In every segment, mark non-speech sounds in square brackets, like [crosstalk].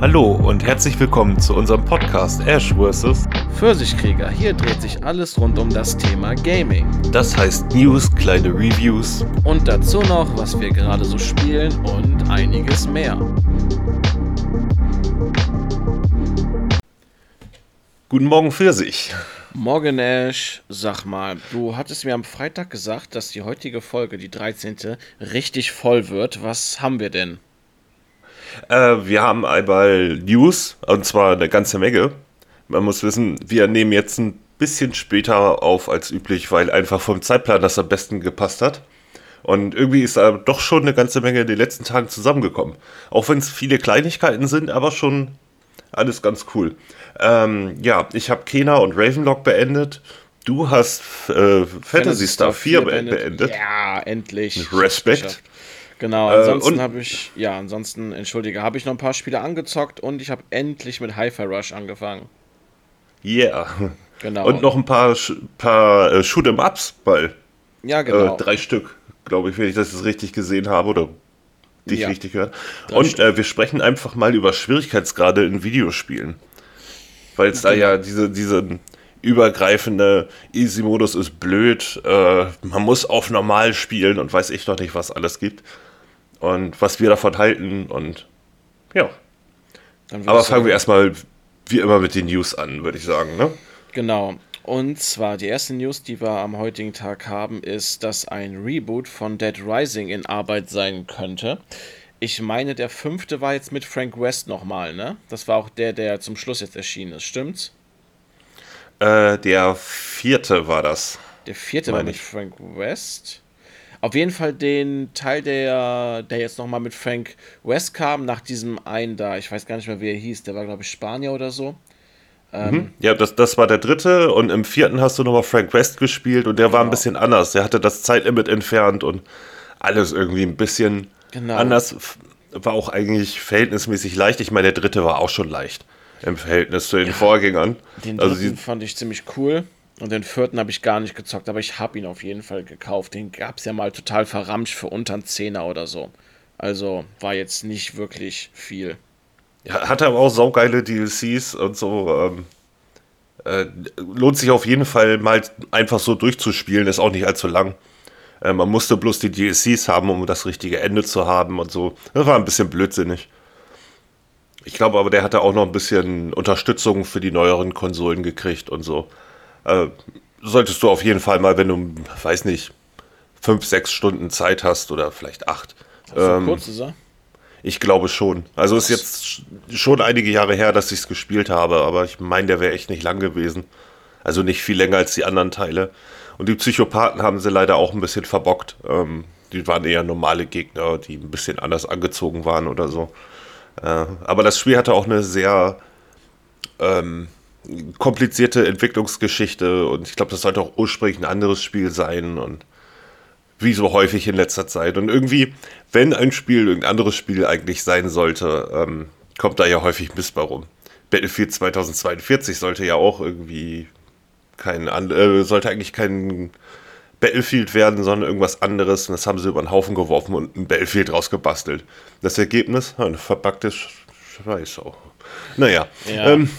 Hallo und herzlich willkommen zu unserem Podcast Ash vs. Pfirsichkrieger. Hier dreht sich alles rund um das Thema Gaming. Das heißt News, kleine Reviews Und dazu noch, was wir gerade so spielen und einiges mehr. Guten Morgen Pfirsich. Morgen Ash, sag mal, du hattest mir am Freitag gesagt, dass die heutige Folge, die 13., richtig voll wird. Was haben wir denn? Äh, wir haben einmal News, und zwar eine ganze Menge. Man muss wissen, wir nehmen jetzt ein bisschen später auf als üblich, weil einfach vom Zeitplan das am besten gepasst hat. Und irgendwie ist da doch schon eine ganze Menge in den letzten Tagen zusammengekommen. Auch wenn es viele Kleinigkeiten sind, aber schon alles ganz cool. Ähm, ja, ich habe Kena und Ravenlock beendet. Du hast äh, Fantasy Star 4 beendet. beendet. Ja, endlich. Respekt. Genau, Äh, ansonsten und- habe ich, ja, ansonsten, entschuldige, habe ich noch ein paar Spiele angezockt und ich habe endlich mit Hi-Fi Rush angefangen. Yeah. Genau. Und noch ein paar, paar äh, Shoot'em-Ups, weil Ja, genau. äh, drei Stück, glaube ich, wenn ich das jetzt richtig gesehen habe oder dich Ja. richtig gehört. Drei Und äh, wir sprechen einfach mal über Schwierigkeitsgrade in Videospielen. Weil es da Genau. ja diese, diese übergreifende Easy-Modus ist blöd, äh, man muss auf normal spielen und weiß ich noch nicht, was alles gibt. Und was wir davon halten und ja. Aber fangen sagen- wir erstmal wie immer mit den News an, würde ich sagen, ne? Genau. Und zwar die erste News, die wir am heutigen Tag haben, ist, dass ein Reboot von Dead Rising in Arbeit sein könnte. Ich meine, der fünfte war jetzt mit Frank West nochmal, ne? Das war auch der, der zum Schluss jetzt erschienen ist, stimmt's? Äh, der vierte war das. Der vierte war mit. Frank West. Auf jeden Fall den Teil, der, der jetzt nochmal mit Frank West kam, nach diesem einen da, ich weiß gar nicht mehr, wie er hieß, der war, glaube ich, Spanier oder so. Ja, das, das war der dritte und im vierten hast du nochmal Frank West gespielt und der war ein Genau. bisschen anders. Der hatte das Zeitlimit entfernt und alles irgendwie ein bisschen Genau. anders. War auch eigentlich verhältnismäßig leicht. Ich meine, der dritte war auch schon leicht im Verhältnis zu den Vorgängern. Den also dritten fand ich ziemlich cool. Und den vierten habe ich gar nicht gezockt, aber ich habe ihn auf jeden Fall gekauft. Den gab es ja mal total verramscht für unter einen Zehner oder so. Also war jetzt nicht wirklich viel. ja, hatte aber auch saugeile DLCs und so. Ähm, äh, lohnt sich auf jeden Fall mal einfach so durchzuspielen, ist auch nicht allzu lang. Äh, man musste bloß die DLCs haben, um das richtige Ende zu haben und so. Das war ein bisschen blödsinnig. Ich glaube aber, der hatte auch noch ein bisschen Unterstützung für die neueren Konsolen gekriegt und so. Äh, solltest du auf jeden Fall mal, wenn du, weiß nicht, fünf, sechs Stunden Zeit hast oder vielleicht acht. Ähm, kurz ist er. ich glaube schon. Also ist jetzt sch- schon einige Jahre her, dass ich es gespielt habe, aber ich meine, der wäre echt nicht lang gewesen. Also nicht viel länger als die anderen Teile. Und die Psychopathen haben sie leider auch ein bisschen verbockt. Ähm, die waren eher normale Gegner, die ein bisschen anders angezogen waren oder so. Äh, aber das Spiel hatte auch eine sehr ähm, komplizierte Entwicklungsgeschichte und ich glaube, das sollte auch ursprünglich ein anderes Spiel sein und wie so häufig in letzter Zeit. Und irgendwie, wenn ein Spiel irgendein anderes Spiel eigentlich sein sollte, ähm, kommt da ja häufig Mist bei rum. Battlefield 2042 sollte ja auch irgendwie kein, äh, sollte eigentlich kein Battlefield werden, sondern irgendwas anderes. Und das haben sie über den Haufen geworfen und ein Battlefield rausgebastelt. Das Ergebnis, ja, eine verpackte Scheiße. Naja, Ja. ähm,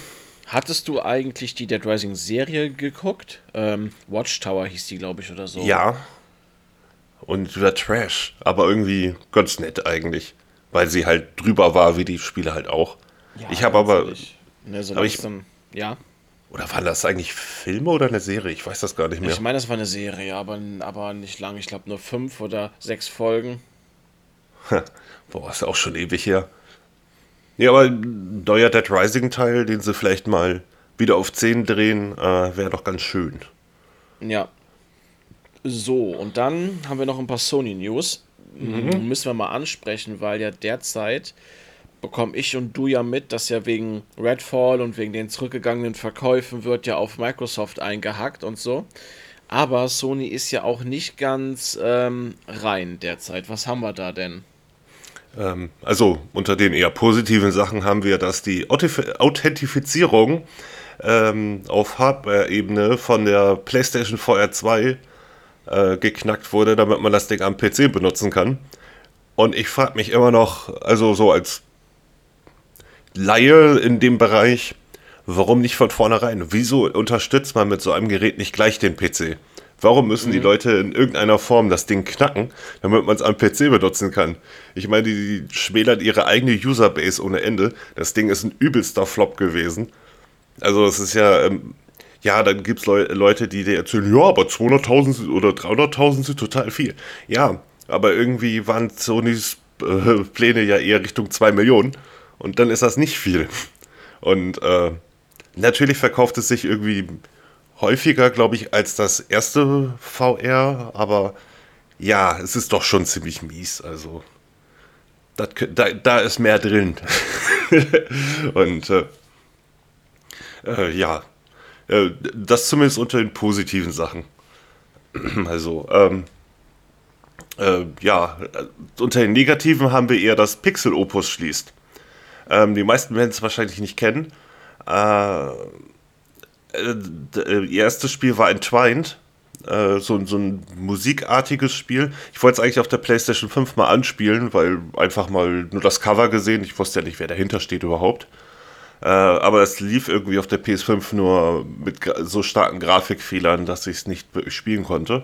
Hattest du eigentlich die Dead Rising Serie geguckt? Ähm, Watchtower hieß die, glaube ich, oder so. Ja. Und wieder Trash. Aber irgendwie ganz nett eigentlich. Weil sie halt drüber war, wie die Spiele halt auch. Ja, ich habe aber. Ne, so aber ich- langsam- ja. Oder waren das eigentlich Filme oder eine Serie? Ich weiß das gar nicht mehr. Ich meine, das war eine Serie, aber, aber nicht lang. Ich glaube nur fünf oder sechs Folgen. Boah, ist auch schon ewig her. Ja, aber neuer Dead Rising Teil, den sie vielleicht mal wieder auf 10 drehen, äh, wäre doch ganz schön. Ja. So, und dann haben wir noch ein paar Sony-News. Mhm. Müssen wir mal ansprechen, weil ja derzeit bekomme ich und du ja mit, dass ja wegen Redfall und wegen den zurückgegangenen Verkäufen wird ja auf Microsoft eingehackt und so. Aber Sony ist ja auch nicht ganz ähm, rein derzeit. Was haben wir da denn? Ähm, also unter den eher positiven Sachen haben wir, dass die Authentifizierung ähm, auf Hardware-Ebene von der PlayStation VR 2 äh, geknackt wurde, damit man das Ding am PC benutzen kann. Und ich frage mich immer noch, also so als Laie in dem Bereich, warum nicht von vornherein? Wieso unterstützt man mit so einem Gerät nicht gleich den PC? Warum müssen mhm. die Leute in irgendeiner Form das Ding knacken, damit man es am PC benutzen kann? Ich meine, die, die schmälert ihre eigene Userbase ohne Ende. Das Ding ist ein übelster Flop gewesen. Also es ist ja, ähm, ja, dann gibt es Le Leute, die dir erzählen, ja, aber 200.000 oder 300.000 sind total viel. Ja, aber irgendwie waren Sonys äh, Pläne ja eher Richtung 2 Millionen und dann ist das nicht viel. Und äh, natürlich verkauft es sich irgendwie häufiger, glaube ich, als das erste VR, aber ja, es ist doch schon ziemlich mies. Also, das, da, da ist mehr drin. [laughs] Und äh, äh, ja, äh, das zumindest unter den positiven Sachen. [clears throat] Also, ähm, äh, ja, unter den negativen haben wir eher das Pixel-Opus schließt. Ähm, die meisten werden es wahrscheinlich nicht kennen. Äh, äh, ihr erstes Spiel war Entwined. Äh, so, so ein musikartiges Spiel. Ich wollte es eigentlich auf der PlayStation 5 mal anspielen, weil einfach mal nur das Cover gesehen. Ich wusste ja nicht, wer dahinter steht überhaupt. Äh, aber es lief irgendwie auf der PS5 nur mit so starken Grafikfehlern, dass ich es nicht spielen konnte.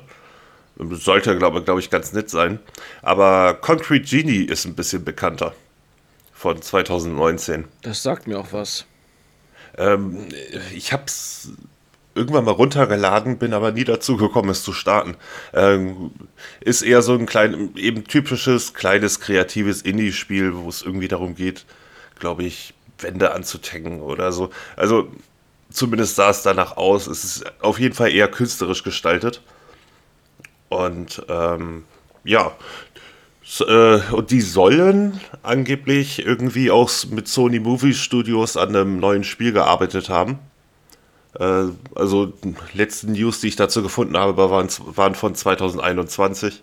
Sollte, glaube glaub ich, ganz nett sein. Aber Concrete Genie ist ein bisschen bekannter. Von 2019. Das sagt mir auch was. Ähm, ich habe es irgendwann mal runtergeladen, bin aber nie dazu gekommen, es zu starten. Ähm, ist eher so ein klein, eben typisches, kleines, kreatives Indie-Spiel, wo es irgendwie darum geht, glaube ich, Wände anzutecken oder so. Also zumindest sah es danach aus. Es ist auf jeden Fall eher künstlerisch gestaltet. Und ähm, ja, und die sollen angeblich irgendwie auch mit Sony Movie Studios an einem neuen Spiel gearbeitet haben. Äh, also letzten News, die ich dazu gefunden habe, waren, waren von 2021.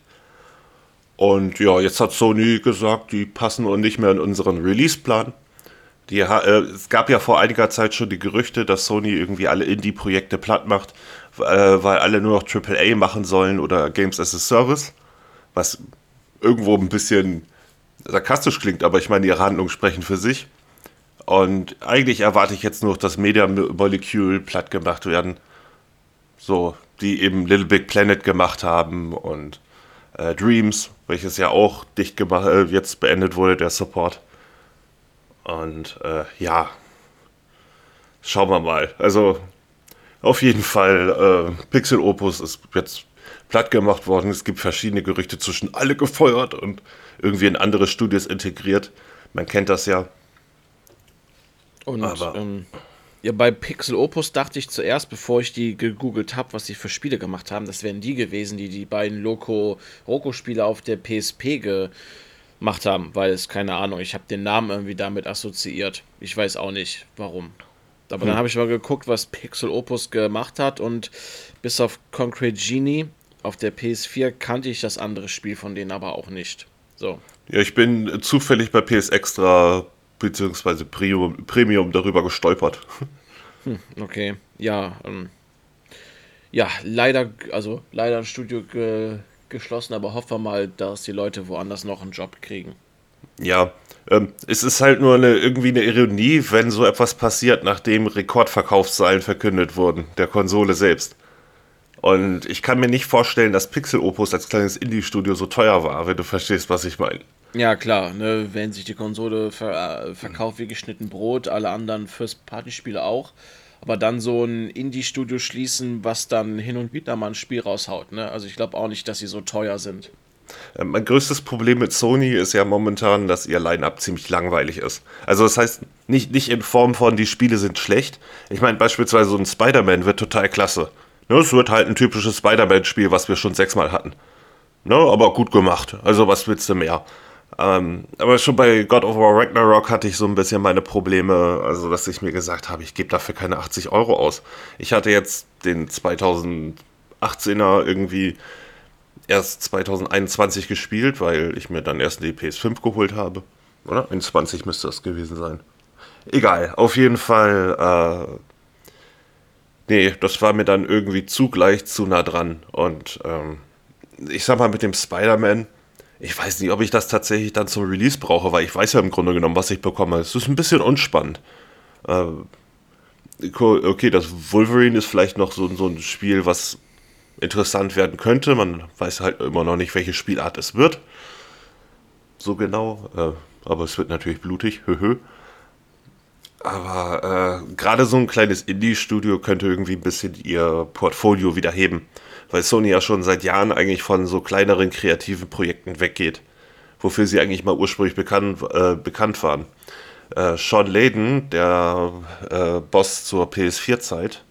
Und ja, jetzt hat Sony gesagt, die passen und nicht mehr in unseren Release-Plan. Die, äh, es gab ja vor einiger Zeit schon die Gerüchte, dass Sony irgendwie alle Indie-Projekte platt macht, äh, weil alle nur noch AAA machen sollen oder Games as a Service. Was irgendwo ein bisschen sarkastisch klingt, aber ich meine, ihre Handlungen sprechen für sich. Und eigentlich erwarte ich jetzt nur, dass Media Molecule platt gemacht werden. So, die eben Little Big Planet gemacht haben und äh, Dreams, welches ja auch dicht gemacht, äh, jetzt beendet wurde, der Support. Und äh, ja, schauen wir mal. Also, auf jeden Fall, äh, Pixel Opus ist jetzt platt gemacht worden. Es gibt verschiedene Gerüchte zwischen alle gefeuert und irgendwie in andere Studios integriert. Man kennt das ja. Und ähm, ja, bei Pixel Opus dachte ich zuerst, bevor ich die gegoogelt habe, was sie für Spiele gemacht haben, das wären die gewesen, die die beiden Loco Roco-Spiele auf der PSP gemacht haben, weil es keine Ahnung, ich habe den Namen irgendwie damit assoziiert. Ich weiß auch nicht, warum. Aber hm. dann habe ich mal geguckt, was Pixel Opus gemacht hat und bis auf Concrete Genie auf der PS4 kannte ich das andere Spiel von denen aber auch nicht. So. Ja, ich bin zufällig bei PS Extra bzw. Premium, Premium darüber gestolpert. [laughs] Hm, okay, ja. Ähm, ja, leider, also leider ein Studio ge geschlossen, aber hoffen wir mal, dass die Leute woanders noch einen Job kriegen. Ja, ähm, es ist halt nur eine, irgendwie eine Ironie, wenn so etwas passiert, nachdem Rekordverkaufszahlen verkündet wurden, der Konsole selbst. Und ich kann mir nicht vorstellen, dass Pixel Opus als kleines Indie-Studio so teuer war, wenn du verstehst, was ich meine. Ja, klar, ne, wenn sich die Konsole ver äh, verkauft wie geschnitten Brot, alle anderen First-Party-Spiele auch. Aber dann so ein Indie-Studio schließen, was dann hin und wieder mal ein Spiel raushaut, ne? Also ich glaube auch nicht, dass sie so teuer sind. Äh, mein größtes Problem mit Sony ist ja momentan, dass ihr Line-Up ziemlich langweilig ist. Also das heißt, nicht, nicht in Form von, die Spiele sind schlecht. Ich meine, beispielsweise so ein Spider-Man wird total klasse. Ne, es wird halt ein typisches Spider-Man-Spiel, was wir schon sechsmal hatten. Ne, aber gut gemacht. Also was willst du mehr? Ähm, aber schon bei God of War Ragnarok hatte ich so ein bisschen meine Probleme, also dass ich mir gesagt habe, ich gebe dafür keine 80 Euro aus. Ich hatte jetzt den 2018er irgendwie erst 2021 gespielt, weil ich mir dann erst die PS5 geholt habe. Oder? In 20 müsste das gewesen sein. Egal, auf jeden Fall äh, nee, das war mir dann irgendwie zugleich zu nah dran. Und ähm, ich sag mal, mit dem Spider-Man, ich weiß nicht, ob ich das tatsächlich dann zum Release brauche, weil ich weiß ja im Grunde genommen, was ich bekomme. Es ist ein bisschen unspannend. Äh, okay, das Wolverine ist vielleicht noch so, so ein Spiel, was interessant werden könnte. Man weiß halt immer noch nicht, welche Spielart es wird. So genau. Äh, aber es wird natürlich blutig. Höhö. Aber äh, gerade so ein kleines Indie-Studio könnte irgendwie ein bisschen ihr Portfolio wieder heben weil Sony ja schon seit Jahren eigentlich von so kleineren kreativen Projekten weggeht, wofür sie eigentlich mal ursprünglich bekannt, äh, bekannt waren. Äh, Sean Layden, der äh, Boss zur PS4-Zeit,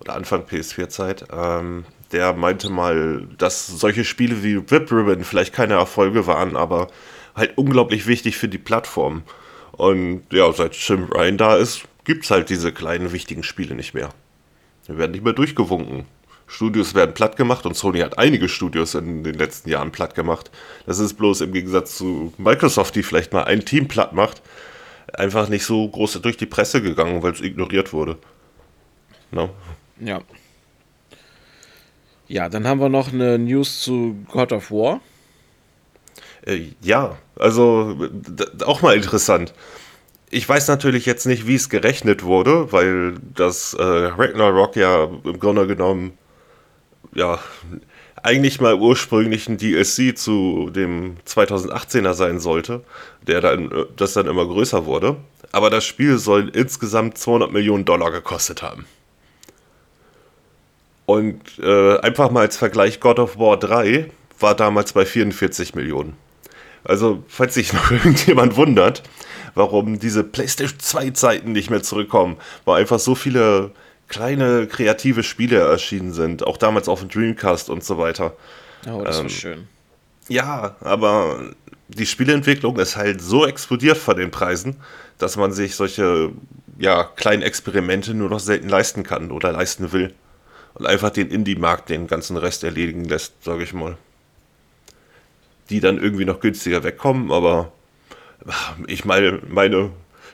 oder Anfang PS4-Zeit, ähm, der meinte mal, dass solche Spiele wie Rip Ribbon vielleicht keine Erfolge waren, aber halt unglaublich wichtig für die Plattform. Und ja, seit Jim Ryan da ist, gibt es halt diese kleinen wichtigen Spiele nicht mehr. Die werden nicht mehr durchgewunken. Studios werden platt gemacht und Sony hat einige Studios in den letzten Jahren platt gemacht. Das ist bloß im Gegensatz zu Microsoft, die vielleicht mal ein Team platt macht, einfach nicht so groß durch die Presse gegangen, weil es ignoriert wurde. No? Ja. Ja, dann haben wir noch eine News zu God of War. Äh, ja, also auch mal interessant. Ich weiß natürlich jetzt nicht, wie es gerechnet wurde, weil das äh, Ragnarok ja im Grunde genommen ja, eigentlich mal ursprünglich ein DLC zu dem 2018er sein sollte, der dann, das dann immer größer wurde. Aber das Spiel soll insgesamt 200 Millionen Dollar gekostet haben. Und äh, einfach mal als Vergleich, God of War 3 war damals bei 44 Millionen. Also, falls sich noch [laughs] irgendjemand wundert, warum diese PlayStation 2 Zeiten nicht mehr zurückkommen, weil einfach so viele kleine kreative Spiele erschienen sind, auch damals auf dem Dreamcast und so weiter. Oh, das ähm, war schön. Ja, aber die Spieleentwicklung ist halt so explodiert von den Preisen, dass man sich solche ja, kleinen Experimente nur noch selten leisten kann oder leisten will. Und einfach den Indie-Markt den ganzen Rest erledigen lässt, sage ich mal. Die dann irgendwie noch günstiger wegkommen, aber ich meine, meine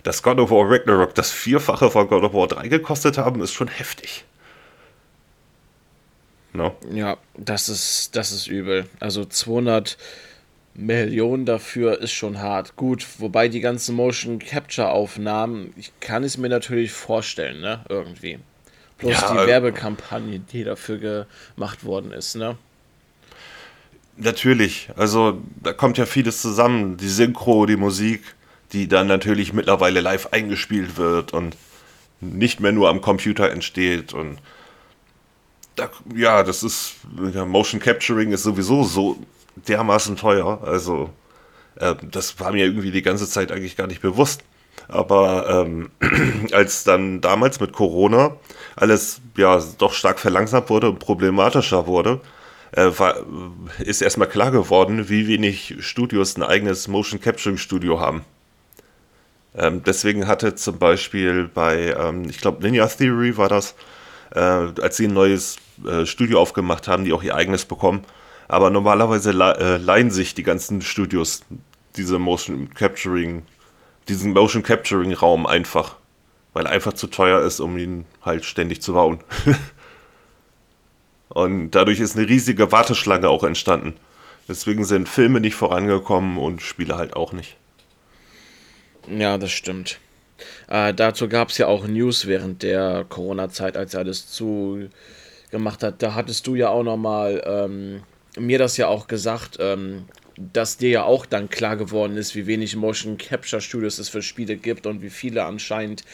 dass God of War Ragnarok das Vierfache von God of War 3 gekostet haben, ist schon heftig. No? Ja, das ist, das ist übel. Also 200 Millionen dafür ist schon hart. Gut, wobei die ganzen Motion Capture Aufnahmen, ich kann es mir natürlich vorstellen, ne, irgendwie. Plus ja, die äh, Werbekampagne, die dafür gemacht worden ist, ne? Natürlich, also da kommt ja vieles zusammen. Die Synchro, die Musik, die dann natürlich mittlerweile live eingespielt wird und nicht mehr nur am Computer entsteht und da, ja, das ist ja, Motion Capturing ist sowieso so dermaßen teuer, also äh, das war mir irgendwie die ganze Zeit eigentlich gar nicht bewusst. Aber ähm, [clears throat] als dann damals mit Corona alles ja doch stark verlangsamt wurde und problematischer wurde, äh, war, ist erstmal klar geworden, wie wenig Studios ein eigenes Motion Capturing Studio haben. Ähm, deswegen hatte zum Beispiel bei, ähm, ich glaube, Ninja Theory war das, äh, als sie ein neues äh, Studio aufgemacht haben, die auch ihr eigenes bekommen. Aber normalerweise äh, leihen sich die ganzen Studios diese Motion Capturing, diesen Motion Capturing Raum einfach, weil er einfach zu teuer ist, um ihn halt ständig zu bauen. [laughs] und dadurch ist eine riesige Warteschlange auch entstanden. Deswegen sind Filme nicht vorangekommen und Spiele halt auch nicht. Ja, das stimmt. Äh, dazu gab es ja auch News während der Corona-Zeit, als alles zugemacht hat. Da hattest du ja auch nochmal ähm, mir das ja auch gesagt, ähm, dass dir ja auch dann klar geworden ist, wie wenig Motion Capture Studios es für Spiele gibt und wie viele anscheinend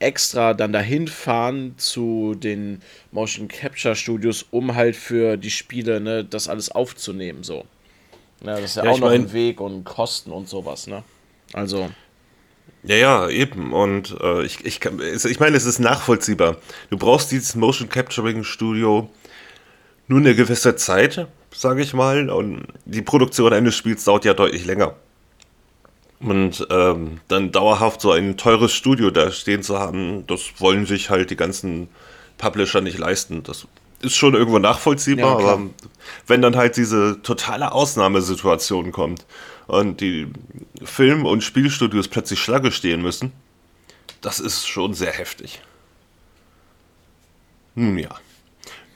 extra dann dahin fahren zu den Motion Capture Studios, um halt für die Spiele ne, das alles aufzunehmen. So. Ja, das ist ja, ja auch noch mein, ein Weg und Kosten und sowas, ne? Also. Ja, ja, eben. Und äh, ich, ich, ich meine, es ist nachvollziehbar. Du brauchst dieses Motion Capturing Studio nur eine gewisse Zeit, sage ich mal. Und die Produktion eines Spiels dauert ja deutlich länger. Und ähm, dann dauerhaft so ein teures Studio da stehen zu haben, das wollen sich halt die ganzen Publisher nicht leisten. Das ist schon irgendwo nachvollziehbar, ja, aber wenn dann halt diese totale Ausnahmesituation kommt und die Film- und Spielstudios plötzlich Schlange stehen müssen, das ist schon sehr heftig. Nun ja.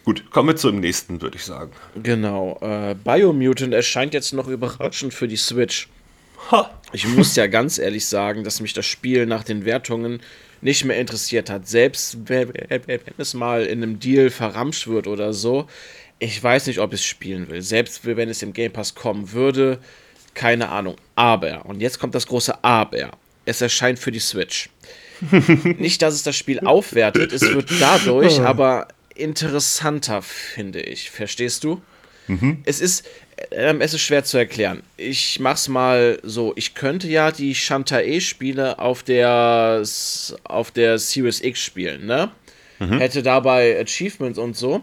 Gut, kommen wir zum nächsten, würde ich sagen. Genau. Äh, Biomutant erscheint jetzt noch überraschend für die Switch. Ich muss ja ganz ehrlich sagen, dass mich das Spiel nach den Wertungen nicht mehr interessiert hat. Selbst wenn es mal in einem Deal verramscht wird oder so, ich weiß nicht, ob ich es spielen will. Selbst wenn es im Game Pass kommen würde, keine Ahnung. Aber, und jetzt kommt das große Aber. Es erscheint für die Switch. [laughs] nicht, dass es das Spiel aufwertet, es wird dadurch [laughs] aber interessanter, finde ich. Verstehst du? Mhm. Es ist, ähm, es ist schwer zu erklären. Ich mach's mal so. Ich könnte ja die Shantae-Spiele auf der, auf der Series X spielen, ne? Mhm. Hätte dabei Achievements und so.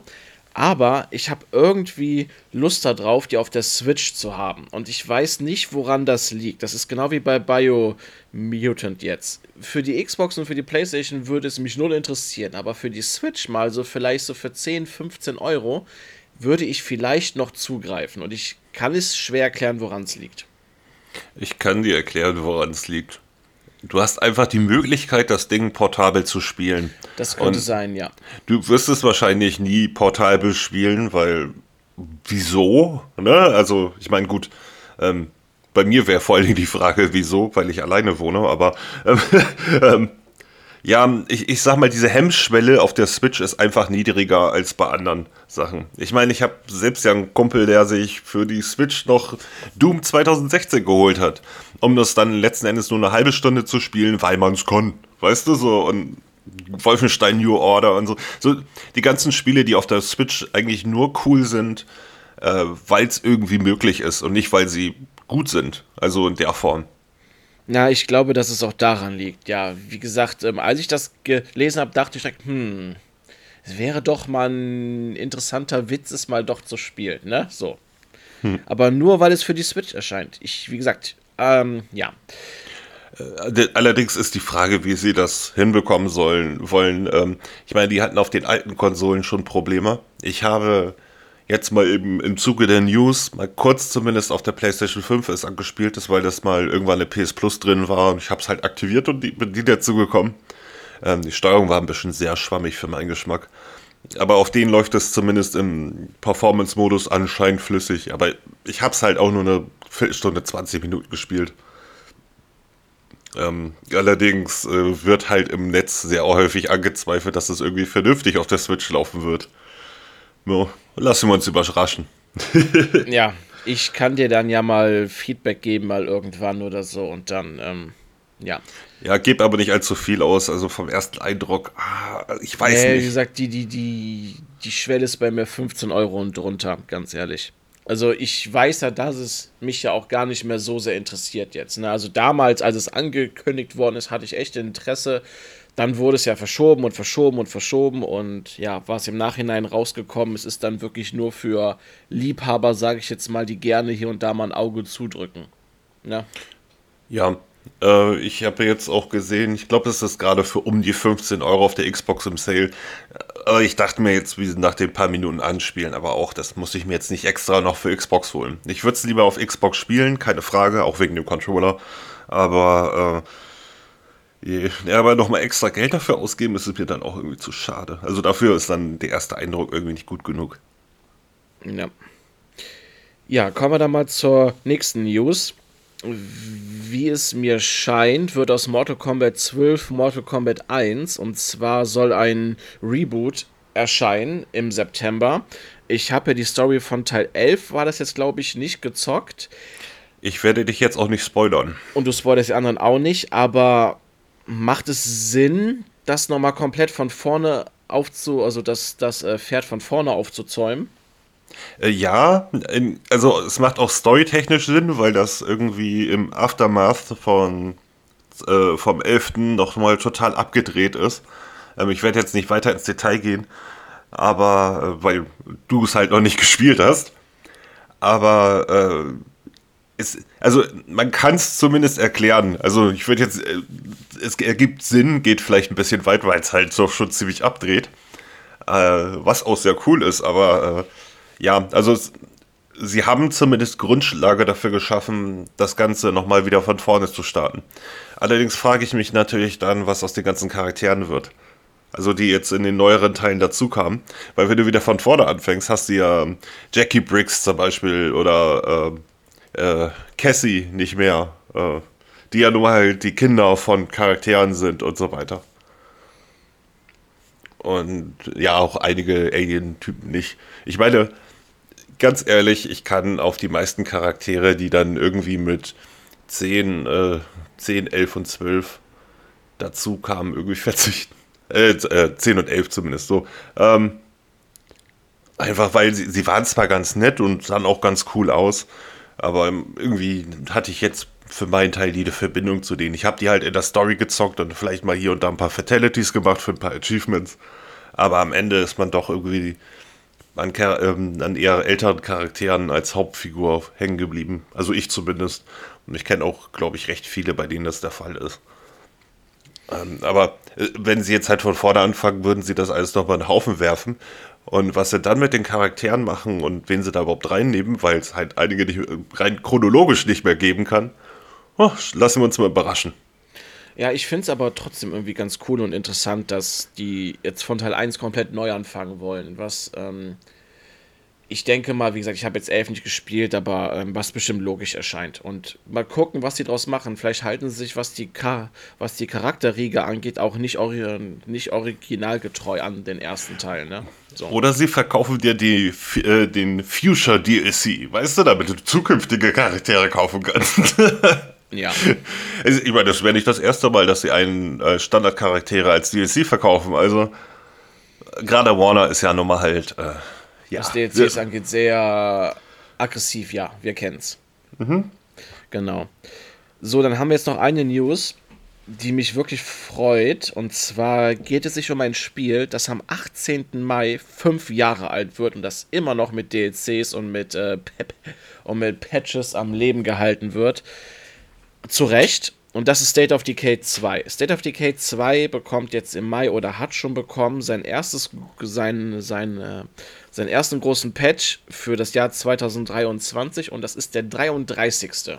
Aber ich habe irgendwie Lust darauf, die auf der Switch zu haben. Und ich weiß nicht, woran das liegt. Das ist genau wie bei Biomutant jetzt. Für die Xbox und für die PlayStation würde es mich null interessieren. Aber für die Switch mal so vielleicht so für 10, 15 Euro würde ich vielleicht noch zugreifen. Und ich kann es schwer erklären, woran es liegt. Ich kann dir erklären, woran es liegt. Du hast einfach die Möglichkeit, das Ding portabel zu spielen. Das könnte Und sein, ja. Du wirst es wahrscheinlich nie portabel spielen, weil wieso? Ne? Also, ich meine, gut, ähm, bei mir wäre vor allen Dingen die Frage, wieso, weil ich alleine wohne, aber ähm, [laughs] ähm, ja, ich, ich sag mal, diese Hemmschwelle auf der Switch ist einfach niedriger als bei anderen Sachen. Ich meine, ich habe selbst ja einen Kumpel, der sich für die Switch noch Doom 2016 geholt hat, um das dann letzten Endes nur eine halbe Stunde zu spielen, weil man es kann. Weißt du so? Und Wolfenstein New Order und so. So die ganzen Spiele, die auf der Switch eigentlich nur cool sind, äh, weil es irgendwie möglich ist und nicht, weil sie gut sind. Also in der Form. Na, ich glaube, dass es auch daran liegt. Ja, wie gesagt, ähm, als ich das gelesen habe, dachte ich direkt, hm, es wäre doch mal ein interessanter Witz, es mal doch zu spielen, ne? So. Hm. Aber nur, weil es für die Switch erscheint. Ich, wie gesagt, ähm, ja. Äh, allerdings ist die Frage, wie sie das hinbekommen sollen, wollen. Ähm, ich meine, die hatten auf den alten Konsolen schon Probleme. Ich habe jetzt mal eben im Zuge der News mal kurz zumindest auf der PlayStation 5 ist angespielt ist, weil das mal irgendwann eine PS Plus drin war und ich habe es halt aktiviert und die, bin die dazu gekommen. Ähm, die Steuerung war ein bisschen sehr schwammig für meinen Geschmack. Aber auf denen läuft es zumindest im Performance-Modus anscheinend flüssig. Aber ich habe es halt auch nur eine Viertelstunde, 20 Minuten gespielt. Ähm, allerdings äh, wird halt im Netz sehr häufig angezweifelt, dass es irgendwie vernünftig auf der Switch laufen wird. No, lassen wir uns überraschen. [laughs] ja, ich kann dir dann ja mal Feedback geben, mal irgendwann oder so und dann, ähm, ja. Ja, gib aber nicht allzu viel aus, also vom ersten Eindruck, ah, ich weiß äh, nicht. Wie gesagt, die, die, die, die Schwelle ist bei mir 15 Euro und drunter, ganz ehrlich. Also ich weiß ja, dass es mich ja auch gar nicht mehr so sehr interessiert jetzt. Ne? Also damals, als es angekündigt worden ist, hatte ich echt Interesse, dann wurde es ja verschoben und verschoben und verschoben und ja, was im Nachhinein rausgekommen ist, ist dann wirklich nur für Liebhaber, sage ich jetzt mal, die gerne hier und da mal ein Auge zudrücken. Ja. Ja, äh, ich habe jetzt auch gesehen, ich glaube, es ist gerade für um die 15 Euro auf der Xbox im Sale. Äh, ich dachte mir jetzt, wie sie nach den paar Minuten anspielen, aber auch, das muss ich mir jetzt nicht extra noch für Xbox holen. Ich würde es lieber auf Xbox spielen, keine Frage, auch wegen dem Controller. Aber äh, ja, aber nochmal extra Geld dafür ausgeben, ist es mir dann auch irgendwie zu schade. Also dafür ist dann der erste Eindruck irgendwie nicht gut genug. Ja. Ja, kommen wir dann mal zur nächsten News. Wie es mir scheint, wird aus Mortal Kombat 12 Mortal Kombat 1 und zwar soll ein Reboot erscheinen im September. Ich habe ja die Story von Teil 11, war das jetzt glaube ich nicht gezockt. Ich werde dich jetzt auch nicht spoilern. Und du spoilerst die anderen auch nicht, aber macht es Sinn, das nochmal komplett von vorne aufzu, also das, das äh, Pferd von vorne aufzuzäumen? Äh, ja, also es macht auch storytechnisch Sinn, weil das irgendwie im Aftermath von äh, vom 11. nochmal total abgedreht ist. Ähm, ich werde jetzt nicht weiter ins Detail gehen, aber äh, weil du es halt noch nicht [laughs] gespielt hast. Aber äh, es, also man kann es zumindest erklären. Also ich würde jetzt, äh, es ergibt Sinn, geht vielleicht ein bisschen weit, weil es halt so schon ziemlich abdreht. Äh, was auch sehr cool ist, aber äh, ja, also es, sie haben zumindest Grundlage dafür geschaffen, das Ganze nochmal wieder von vorne zu starten. Allerdings frage ich mich natürlich dann, was aus den ganzen Charakteren wird. Also die jetzt in den neueren Teilen dazu kamen. Weil wenn du wieder von vorne anfängst, hast du ja Jackie Briggs zum Beispiel oder äh, äh, Cassie nicht mehr. Äh, die ja nun mal die Kinder von Charakteren sind und so weiter. Und ja, auch einige Alien-Typen nicht. Ich meine, ganz ehrlich, ich kann auf die meisten Charaktere, die dann irgendwie mit 10, äh, 10 11 und 12 dazu kamen, irgendwie [laughs] verzichten. Äh, äh, 10 und 11 zumindest so. Ähm, einfach weil sie, sie waren zwar ganz nett und sahen auch ganz cool aus, aber irgendwie hatte ich jetzt für meinen Teil jede Verbindung zu denen. Ich habe die halt in der Story gezockt und vielleicht mal hier und da ein paar Fatalities gemacht für ein paar Achievements. Aber am Ende ist man doch irgendwie an, ähm, an eher älteren Charakteren als Hauptfigur hängen geblieben. Also ich zumindest. Und ich kenne auch, glaube ich, recht viele, bei denen das der Fall ist. Ähm, aber äh, wenn sie jetzt halt von vorne anfangen, würden sie das alles nochmal in den Haufen werfen. Und was sie dann mit den Charakteren machen und wen sie da überhaupt reinnehmen, weil es halt einige nicht, rein chronologisch nicht mehr geben kann, oh, lassen wir uns mal überraschen. Ja, ich finde es aber trotzdem irgendwie ganz cool und interessant, dass die jetzt von Teil 1 komplett neu anfangen wollen. Was, ähm, ich denke mal, wie gesagt, ich habe jetzt 11 nicht gespielt, aber ähm, was bestimmt logisch erscheint. Und mal gucken, was sie daraus machen. Vielleicht halten sie sich, was die, Ka was die Charakterriege angeht, auch nicht, ori nicht originalgetreu an den ersten Teil. Ne? So. Oder sie verkaufen dir die, äh, den Future DLC, weißt du, damit du zukünftige Charaktere kaufen kannst. [laughs] Ja. Ich meine, das wäre nicht das erste Mal, dass sie einen äh, Standardcharaktere als DLC verkaufen. Also, gerade Warner ist ja nun mal halt. Äh, ja. Was DLCs angeht, sehr aggressiv, ja, wir kennen's. Mhm. Genau. So, dann haben wir jetzt noch eine News, die mich wirklich freut. Und zwar geht es sich um ein Spiel, das am 18. Mai fünf Jahre alt wird und das immer noch mit DLCs und mit, äh, und mit Patches am Leben gehalten wird zu Recht. Und das ist State of Decay 2. State of Decay 2 bekommt jetzt im Mai oder hat schon bekommen sein erstes, sein, sein, äh, seinen ersten großen Patch für das Jahr 2023 und das ist der 33.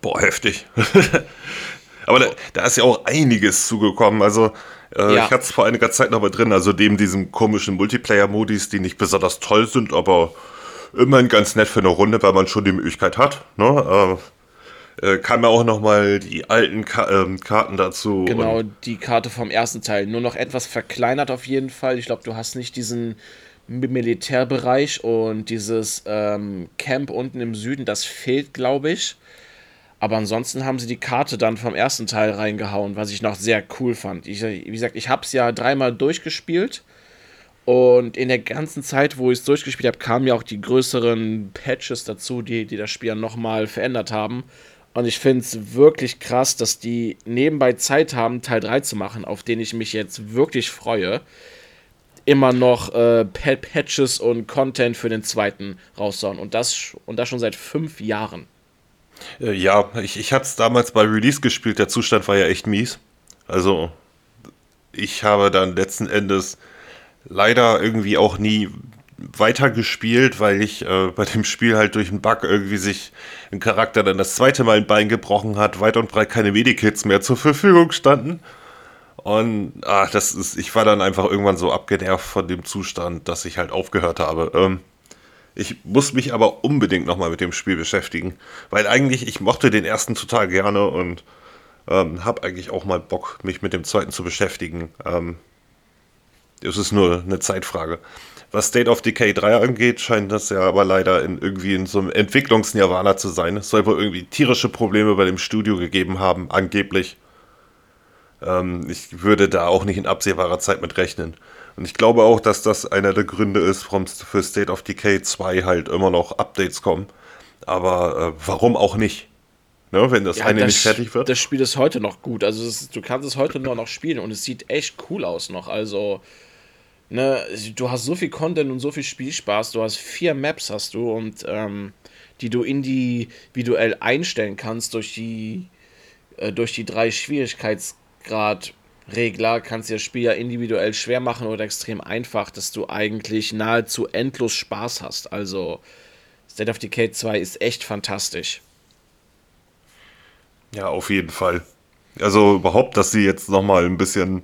Boah, heftig. [laughs] Aber da, da, ist ja auch einiges zugekommen. Also, äh, ja. ich hatte es vor einiger Zeit noch mal drin, also neben diesem komischen Multiplayer-Modis, die nicht besonders toll sind, aber immerhin ganz nett für eine Runde, weil man schon die Möglichkeit hat. Ne? Äh, äh, kamen ja auch nochmal die alten Ka ähm, Karten dazu. Genau, die Karte vom ersten Teil. Nur noch etwas verkleinert auf jeden Fall. Ich glaube, du hast nicht diesen Militärbereich und dieses ähm, Camp unten im Süden, das fehlt, glaube ich. Aber ansonsten haben sie die Karte dann vom ersten Teil reingehauen, was ich noch sehr cool fand. Ich, wie gesagt, ich habe es ja dreimal durchgespielt. Und in der ganzen Zeit, wo ich es durchgespielt habe, kamen ja auch die größeren Patches dazu, die, die das Spiel nochmal verändert haben. Und ich finde es wirklich krass, dass die nebenbei Zeit haben, Teil 3 zu machen, auf den ich mich jetzt wirklich freue. Immer noch äh, Patches und Content für den zweiten raushauen. Und das, und das schon seit fünf Jahren. Äh, ja, ich, ich hatte es damals bei Release gespielt. Der Zustand war ja echt mies. Also, ich habe dann letzten Endes leider irgendwie auch nie weitergespielt, weil ich äh, [laughs] bei dem Spiel halt durch einen Bug irgendwie sich ein Charakter dann das zweite Mal ein Bein gebrochen hat, weit und breit keine Medikits mehr zur Verfügung standen. Und ach, das ist, ich war dann einfach irgendwann so abgenervt von dem Zustand, dass ich halt aufgehört habe. Ähm, ich muss mich aber unbedingt nochmal mit dem Spiel beschäftigen, weil eigentlich ich mochte den ersten total gerne und ähm, habe eigentlich auch mal Bock, mich mit dem zweiten zu beschäftigen. Ähm, es ist nur eine Zeitfrage. Was State of Decay 3 angeht, scheint das ja aber leider in, irgendwie in so einem Entwicklungsnirvana zu sein. Es soll wohl irgendwie tierische Probleme bei dem Studio gegeben haben, angeblich. Ähm, ich würde da auch nicht in absehbarer Zeit mit rechnen. Und ich glaube auch, dass das einer der Gründe ist, warum für State of Decay 2 halt immer noch Updates kommen. Aber äh, warum auch nicht? Ne, wenn das ja, eine das, nicht fertig wird. Das Spiel ist heute noch gut. Also es, du kannst es heute nur noch spielen und es sieht echt cool aus noch. Also ne, du hast so viel Content und so viel Spielspaß, du hast vier Maps hast du und ähm, die du individuell einstellen kannst durch die äh, durch die drei Schwierigkeitsgrad-Regler kannst du das Spiel ja individuell schwer machen oder extrem einfach, dass du eigentlich nahezu endlos Spaß hast. Also State of Decay 2 ist echt fantastisch. Ja, auf jeden Fall. Also überhaupt, dass sie jetzt nochmal ein bisschen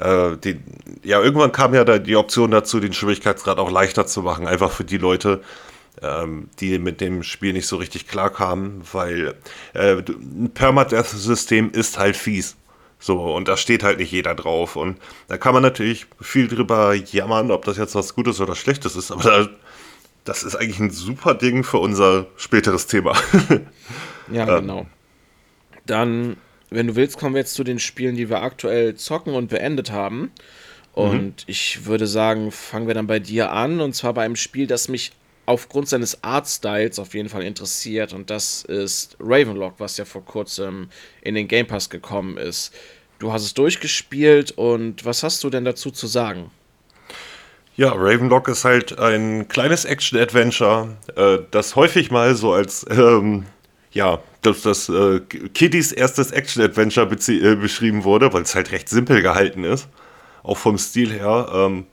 Äh, die, ja, irgendwann kam ja da die Option dazu, den Schwierigkeitsgrad auch leichter zu machen, einfach für die Leute, ähm, die mit dem Spiel nicht so richtig klarkamen, weil äh, ein Permadeath-System ist halt fies. So, und da steht halt nicht jeder drauf. Und da kann man natürlich viel drüber jammern, ob das jetzt was Gutes oder Schlechtes ist, aber da, das ist eigentlich ein super Ding für unser späteres Thema. [laughs] ja, ähm. genau. Dann, wenn du willst, kommen wir jetzt zu den Spielen, die wir aktuell zocken und beendet haben. Und mhm. ich würde sagen, fangen wir dann bei dir an. Und zwar bei einem Spiel, das mich aufgrund seines Artstyles auf jeden Fall interessiert. Und das ist Ravenlock, was ja vor kurzem in den Game Pass gekommen ist. Du hast es durchgespielt und was hast du denn dazu zu sagen? Ja, Ravenlock ist halt ein kleines Action-Adventure, äh, das häufig mal so als, ähm, ja, das, das äh, Kiddies erstes Action-Adventure äh, beschrieben wurde, weil es halt recht simpel gehalten ist. Auch vom Stil her. Ähm,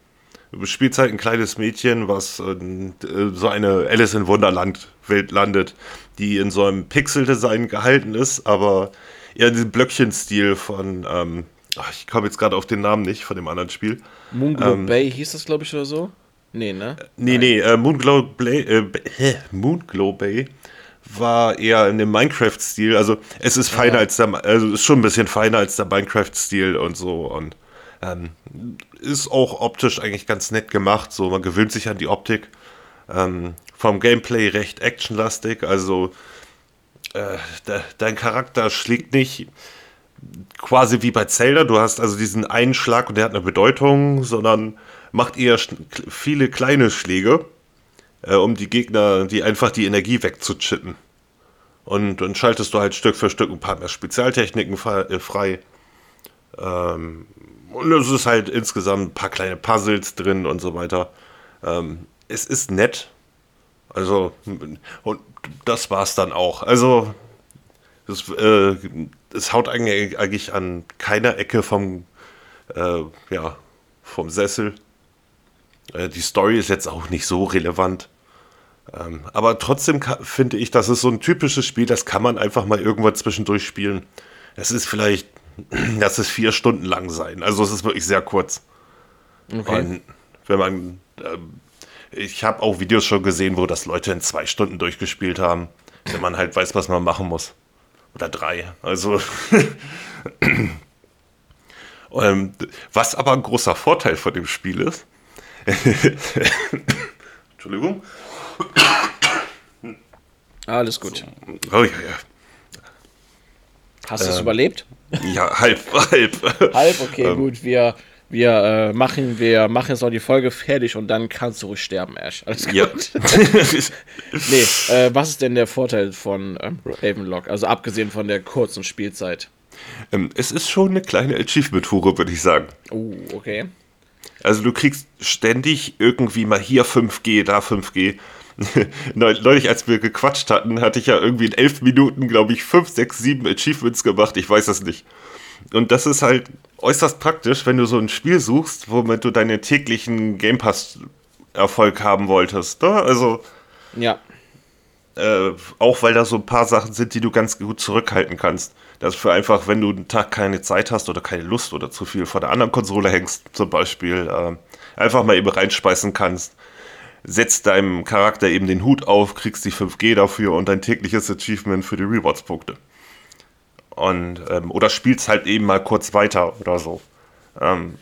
Du spielst halt ein kleines Mädchen, was äh, so eine Alice in Wunderland Welt landet, die in so einem Pixel-Design gehalten ist, aber eher in diesem Blöckchen-Stil von, ähm, ach, ich komme jetzt gerade auf den Namen nicht, von dem anderen Spiel. Moonglow ähm, Bay hieß das, glaube ich, oder so? Nee, ne? Nee, Nein. nee, äh, Moonglow, Bay, äh, Moonglow Bay war eher in dem Minecraft-Stil. Also es ist feiner ja. als der, also ist schon ein bisschen feiner als der Minecraft-Stil und so und ähm, ist auch optisch eigentlich ganz nett gemacht, so man gewöhnt sich an die Optik. Ähm, vom Gameplay recht actionlastig, also äh, de dein Charakter schlägt nicht quasi wie bei Zelda, du hast also diesen einen Schlag und der hat eine Bedeutung, sondern macht eher viele kleine Schläge, äh, um die Gegner, die einfach die Energie wegzuchippen. Und dann schaltest du halt Stück für Stück ein paar mehr Spezialtechniken äh, frei. Ähm, und es ist halt insgesamt ein paar kleine Puzzles drin und so weiter. Ähm, es ist nett. Also, und das war's dann auch. Also, es, äh, es haut eigentlich, an keiner Ecke vom, äh, ja, vom Sessel. Äh, die Story ist jetzt auch nicht so relevant. Ähm, aber trotzdem finde ich, das ist so ein typisches Spiel, das kann man einfach mal irgendwann zwischendurch spielen. Es ist vielleicht das ist vier Stunden lang sein. Also es ist wirklich sehr kurz. Okay. Und wenn man, äh, ich habe auch Videos schon gesehen, wo das Leute in zwei Stunden durchgespielt haben, wenn man halt weiß, was man machen muss. Oder drei. Also [clears throat] ähm, was aber ein großer Vorteil von dem Spiel ist. [laughs] Entschuldigung. Alles gut. So. Oh ja, ja. Hast du es ähm, überlebt? Ja, halb, halb. halb, okay, ähm, gut. Wir, wir, äh, machen, wir machen jetzt noch die Folge fertig und dann kannst du ruhig sterben, Ash. Alles gut. Ja. [laughs] nee, äh, was ist denn der Vorteil von ähm, Ravenlock? Also abgesehen von der kurzen Spielzeit. Ähm, es ist schon eine kleine Achievement-Hure, würde ich sagen. Oh, uh, okay. Also du kriegst ständig irgendwie mal hier 5G, da 5G. [laughs] Neulich, als wir gequatscht hatten, hatte ich ja irgendwie in elf Minuten, glaube ich, fünf, sechs, sieben Achievements gemacht. Ich weiß das nicht. Und das ist halt äußerst praktisch, wenn du so ein Spiel suchst, womit du deinen täglichen Game Pass-Erfolg haben wolltest. Ne? Also. Ja. Äh, auch weil da so ein paar Sachen sind, die du ganz gut zurückhalten kannst. Das ist für einfach, wenn du einen Tag keine Zeit hast oder keine Lust oder zu viel vor der anderen Konsole hängst, zum Beispiel, äh, einfach mal eben reinspeisen kannst setzt deinem Charakter eben den Hut auf, kriegst die 5G dafür und dein tägliches Achievement für die Rewards-Punkte. Und, ähm, oder spielst halt eben mal kurz weiter oder so. Ähm,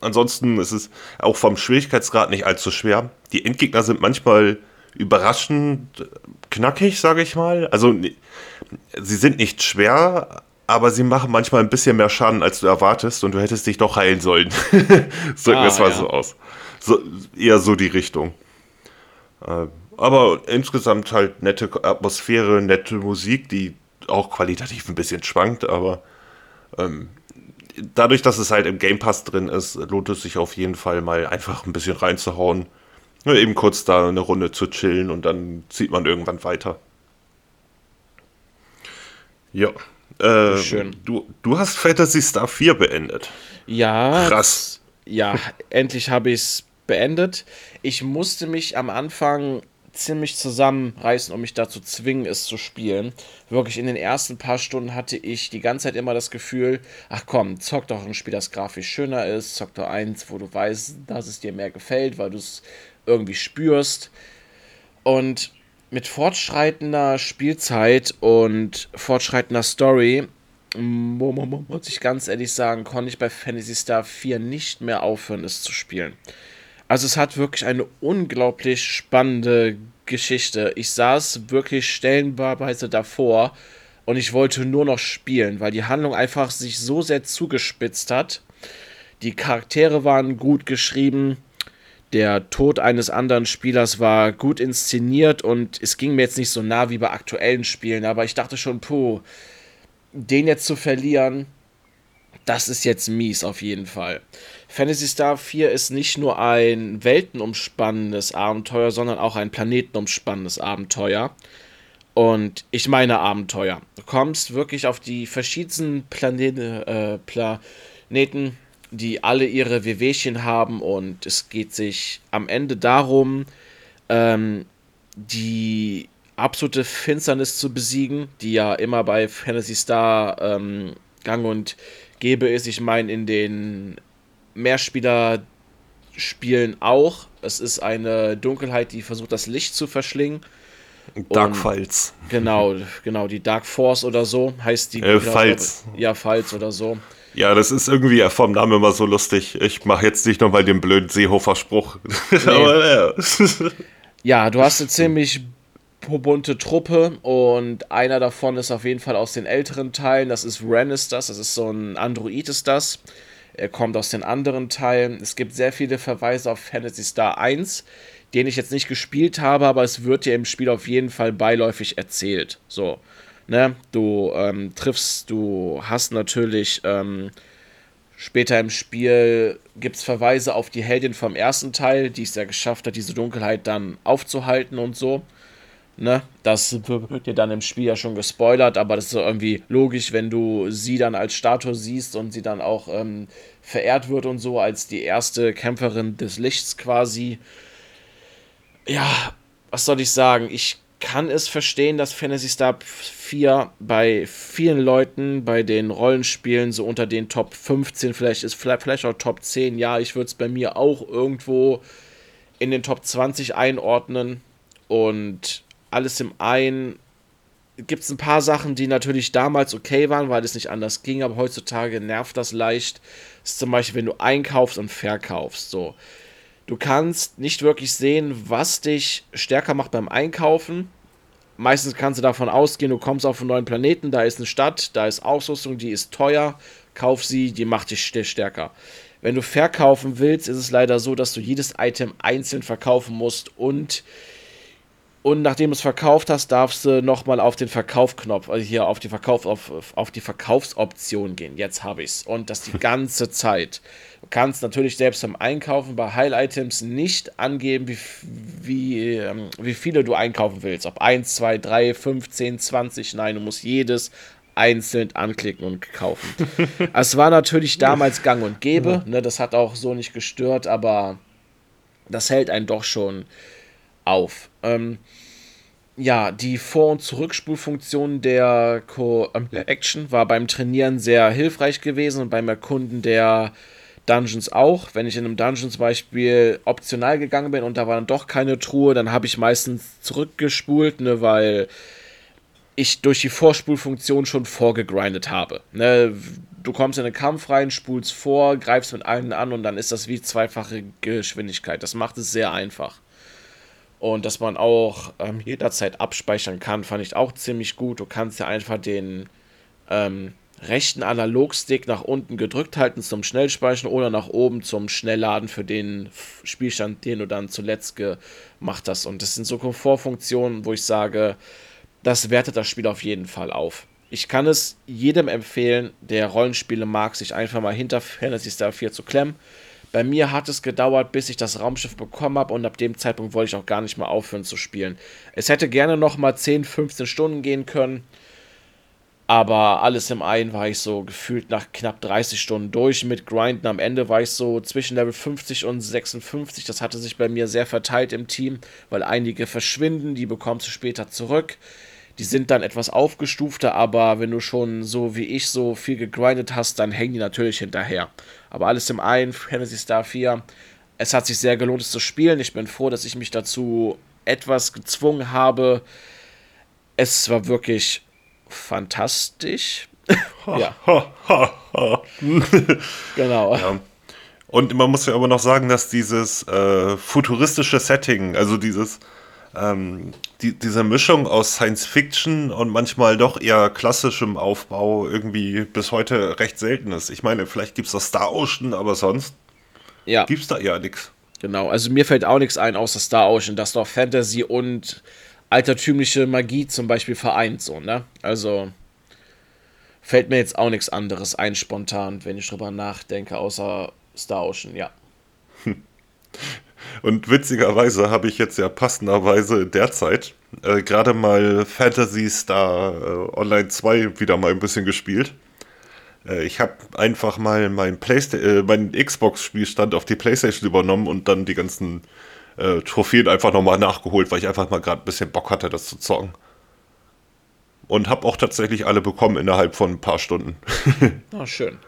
ansonsten ist es auch vom Schwierigkeitsgrad nicht allzu schwer. Die Endgegner sind manchmal überraschend knackig, sage ich mal. Also sie sind nicht schwer, aber sie machen manchmal ein bisschen mehr Schaden, als du erwartest und du hättest dich doch heilen sollen. [laughs] so ah, das mal ja. so aus so, eher so die Richtung. Äh, aber insgesamt halt nette Atmosphäre, nette Musik, die auch qualitativ ein bisschen schwankt, aber ähm, dadurch, dass es halt im Game Pass drin ist, lohnt es sich auf jeden Fall mal einfach ein bisschen reinzuhauen. Nur eben kurz da eine Runde zu chillen und dann zieht man irgendwann weiter. Ja. Äh, Schön. Du, du hast Fantasy Star 4 beendet. Ja. Krass. Ja, endlich habe ich es beendet. Ich musste mich am Anfang ziemlich zusammenreißen, um mich dazu zwingen, es zu spielen. Wirklich in den ersten paar Stunden hatte ich die ganze Zeit immer das Gefühl, ach komm, zock doch ein Spiel, das grafisch schöner ist, zock doch eins, wo du weißt, dass es dir mehr gefällt, weil du es irgendwie spürst. Und mit fortschreitender Spielzeit und fortschreitender Story, muss ich ganz ehrlich sagen, konnte ich bei Fantasy Star 4 nicht mehr aufhören, es zu spielen. Also es hat wirklich eine unglaublich spannende Geschichte. Ich saß wirklich stellenweise davor und ich wollte nur noch spielen, weil die Handlung einfach sich so sehr zugespitzt hat. Die Charaktere waren gut geschrieben, der Tod eines anderen Spielers war gut inszeniert und es ging mir jetzt nicht so nah wie bei aktuellen Spielen, aber ich dachte schon, puh, den jetzt zu verlieren, das ist jetzt mies auf jeden Fall. Fantasy Star 4 ist nicht nur ein weltenumspannendes Abenteuer, sondern auch ein planetenumspannendes Abenteuer. Und ich meine Abenteuer. Du kommst wirklich auf die verschiedensten Planete, äh, Planeten die alle ihre Wehwehchen haben und es geht sich am Ende darum, ähm, die absolute Finsternis zu besiegen, die ja immer bei Fantasy Star ähm, gang und gäbe ist. Ich meine, in den Mehrspieler-Spielen auch. Es ist eine Dunkelheit, die versucht, das Licht zu verschlingen. Dark Files. Genau, genau, die Dark Force oder so heißt die. Äh, Files. Ja, Files oder so. Ja, das ist irgendwie vom Namen immer so lustig. Ich mache jetzt nicht nochmal den blöden Seehofer-Spruch. [laughs] Nee. Aber ja. ja, du hast eine ziemlich bunte Truppe und einer davon ist auf jeden Fall aus den älteren Teilen. Das ist Ren ist das, das ist so ein Android ist das. Er kommt aus den anderen Teilen. Es gibt sehr viele Verweise auf Fantasy Star 1, den ich jetzt nicht gespielt habe, aber es wird dir im Spiel auf jeden Fall beiläufig erzählt. So. Ne? Du ähm, triffst, du hast natürlich ähm, später im Spiel gibt es Verweise auf die Heldin vom ersten Teil, die es ja geschafft hat, diese Dunkelheit dann aufzuhalten und so. Ne? Das wird dir dann im Spiel ja schon gespoilert, aber das ist irgendwie logisch, wenn du sie dann als Statue siehst und sie dann auch ähm, verehrt wird und so als die erste Kämpferin des Lichts quasi. Ja, was soll ich sagen? Ich kann es verstehen, dass Fantasy Star 4 bei vielen Leuten, bei den Rollenspielen so unter den Top 15 vielleicht ist, vielleicht auch Top 10. Ja, ich würde es bei mir auch irgendwo in den Top 20 einordnen. Und alles im einen gibt es ein paar Sachen, die natürlich damals okay waren, weil es nicht anders ging, aber heutzutage nervt das leicht. Das ist zum Beispiel, wenn du einkaufst und verkaufst. So Du kannst nicht wirklich sehen, was dich stärker macht beim Einkaufen. Meistens kannst du davon ausgehen, du kommst auf einen neuen Planeten, da ist eine Stadt, da ist Ausrüstung, die ist teuer, kauf sie, die macht dich stärker. Wenn du verkaufen willst, ist es leider so, dass du jedes Item einzeln verkaufen musst und und nachdem du es verkauft hast, darfst du nochmal auf den Verkaufknopf, also hier auf die, Verkauf, auf, auf die Verkaufsoption gehen. Jetzt habe ich es. Und das die [laughs] ganze Zeit. Du kannst natürlich selbst beim Einkaufen bei Heil-Items nicht angeben, wie, wie, ähm, wie viele du einkaufen willst. Ob 1, 2, 3, 15, 20. Nein, du musst jedes einzeln anklicken und kaufen. [laughs] es war natürlich damals gang und gäbe. Ne, das hat auch so nicht gestört, aber das hält einen doch schon auf. Ähm, ja, die Vor- und Zurückspulfunktion der Co-Action war beim Trainieren sehr hilfreich gewesen und beim Erkunden der Dungeons auch. Wenn ich in einem Dungeon zum Beispiel optional gegangen bin und da war dann doch keine Truhe, dann habe ich meistens zurückgespult, ne, weil ich durch die Vorspulfunktion schon vorgegrindet habe. Ne, du kommst in den Kampf rein, spulst vor, greifst mit allen an und dann ist das wie zweifache Geschwindigkeit. Das macht es sehr einfach. Und dass man auch ähm, jederzeit abspeichern kann, fand ich auch ziemlich gut. Du kannst ja einfach den ähm, rechten Analogstick nach unten gedrückt halten zum Schnellspeichern oder nach oben zum Schnellladen für den Spielstand, den du dann zuletzt gemacht hast. Und das sind so Komfortfunktionen, wo ich sage, das wertet das Spiel auf jeden Fall auf. Ich kann es jedem empfehlen, der Rollenspiele mag, sich einfach mal hinter Fantasy Star 4 zu klemmen bei mir hat es gedauert, bis ich das Raumschiff bekommen habe und ab dem Zeitpunkt wollte ich auch gar nicht mehr aufhören zu spielen. Es hätte gerne noch mal 10, 15 Stunden gehen können. Aber alles im einen war ich so gefühlt nach knapp 30 Stunden durch mit Grinden. Am Ende war ich so zwischen Level 50 und 56. Das hatte sich bei mir sehr verteilt im Team, weil einige verschwinden, die bekommst du später zurück. Die sind dann etwas aufgestufter, aber wenn du schon so wie ich so viel gegrindet hast, dann hängen die natürlich hinterher. Aber alles im einen, Fantasy Star 4, es hat sich sehr gelohnt, es zu spielen. Ich bin froh, dass ich mich dazu etwas gezwungen habe. Es war wirklich fantastisch. [laughs] ja. [laughs] genau. Ja. Und man muss ja aber noch sagen, dass dieses äh, futuristische Setting, also dieses ähm, die, diese Mischung aus Science Fiction und manchmal doch eher klassischem Aufbau irgendwie bis heute recht selten ist. Ich meine, vielleicht gibt es das Star Ocean, aber sonst ja. gibt es da ja nichts. Genau, also mir fällt auch nichts ein außer Star Ocean, das doch Fantasy und altertümliche Magie zum Beispiel vereint, so, ne? Also fällt mir jetzt auch nichts anderes ein spontan, wenn ich drüber nachdenke, außer Star Ocean, ja. [laughs] Und witzigerweise habe ich jetzt ja passenderweise derzeit äh, gerade mal Fantasy Star äh, Online 2 wieder mal ein bisschen gespielt. Äh, ich habe einfach mal mein äh, meinen Xbox-Spielstand auf die Playstation übernommen und dann die ganzen äh, Trophäen einfach nochmal nachgeholt, weil ich einfach mal gerade ein bisschen Bock hatte, das zu zocken. Und habe auch tatsächlich alle bekommen innerhalb von ein paar Stunden. Ah, schön.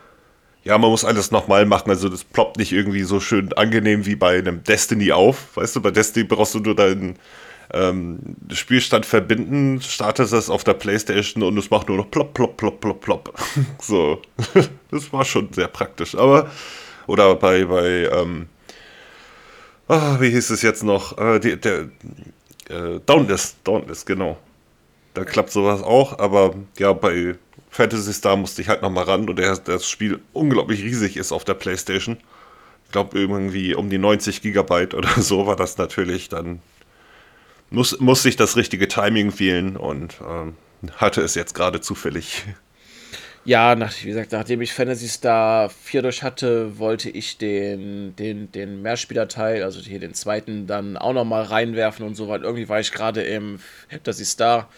Ja, man muss alles nochmal machen, also das ploppt nicht irgendwie so schön angenehm wie bei einem Destiny auf. Weißt du, bei Destiny brauchst du nur deinen ähm, Spielstand verbinden, startest das auf der Playstation und es macht nur noch plopp, plopp, plopp, plopp, plopp. [laughs] so, [laughs] das war schon sehr praktisch. Aber, oder bei, bei, ähm, ah, wie hieß es jetzt noch? Äh, die, der, äh, Dauntless, Dauntless, genau. Da klappt sowas auch, aber ja, bei Fantasy Star musste ich halt nochmal ran und der, das Spiel unglaublich riesig ist auf der Playstation. Ich glaube, irgendwie um die 90 Gigabyte oder so war das natürlich dann. Muss, muss sich das richtige Timing wählen und ähm, hatte es jetzt gerade zufällig. Ja, nach, wie gesagt, nachdem ich Fantasy Star 4 durch hatte, wollte ich den, den, den Mehrspielerteil, also hier den zweiten, dann auch nochmal reinwerfen und so, weil irgendwie war ich gerade im Fantasy Star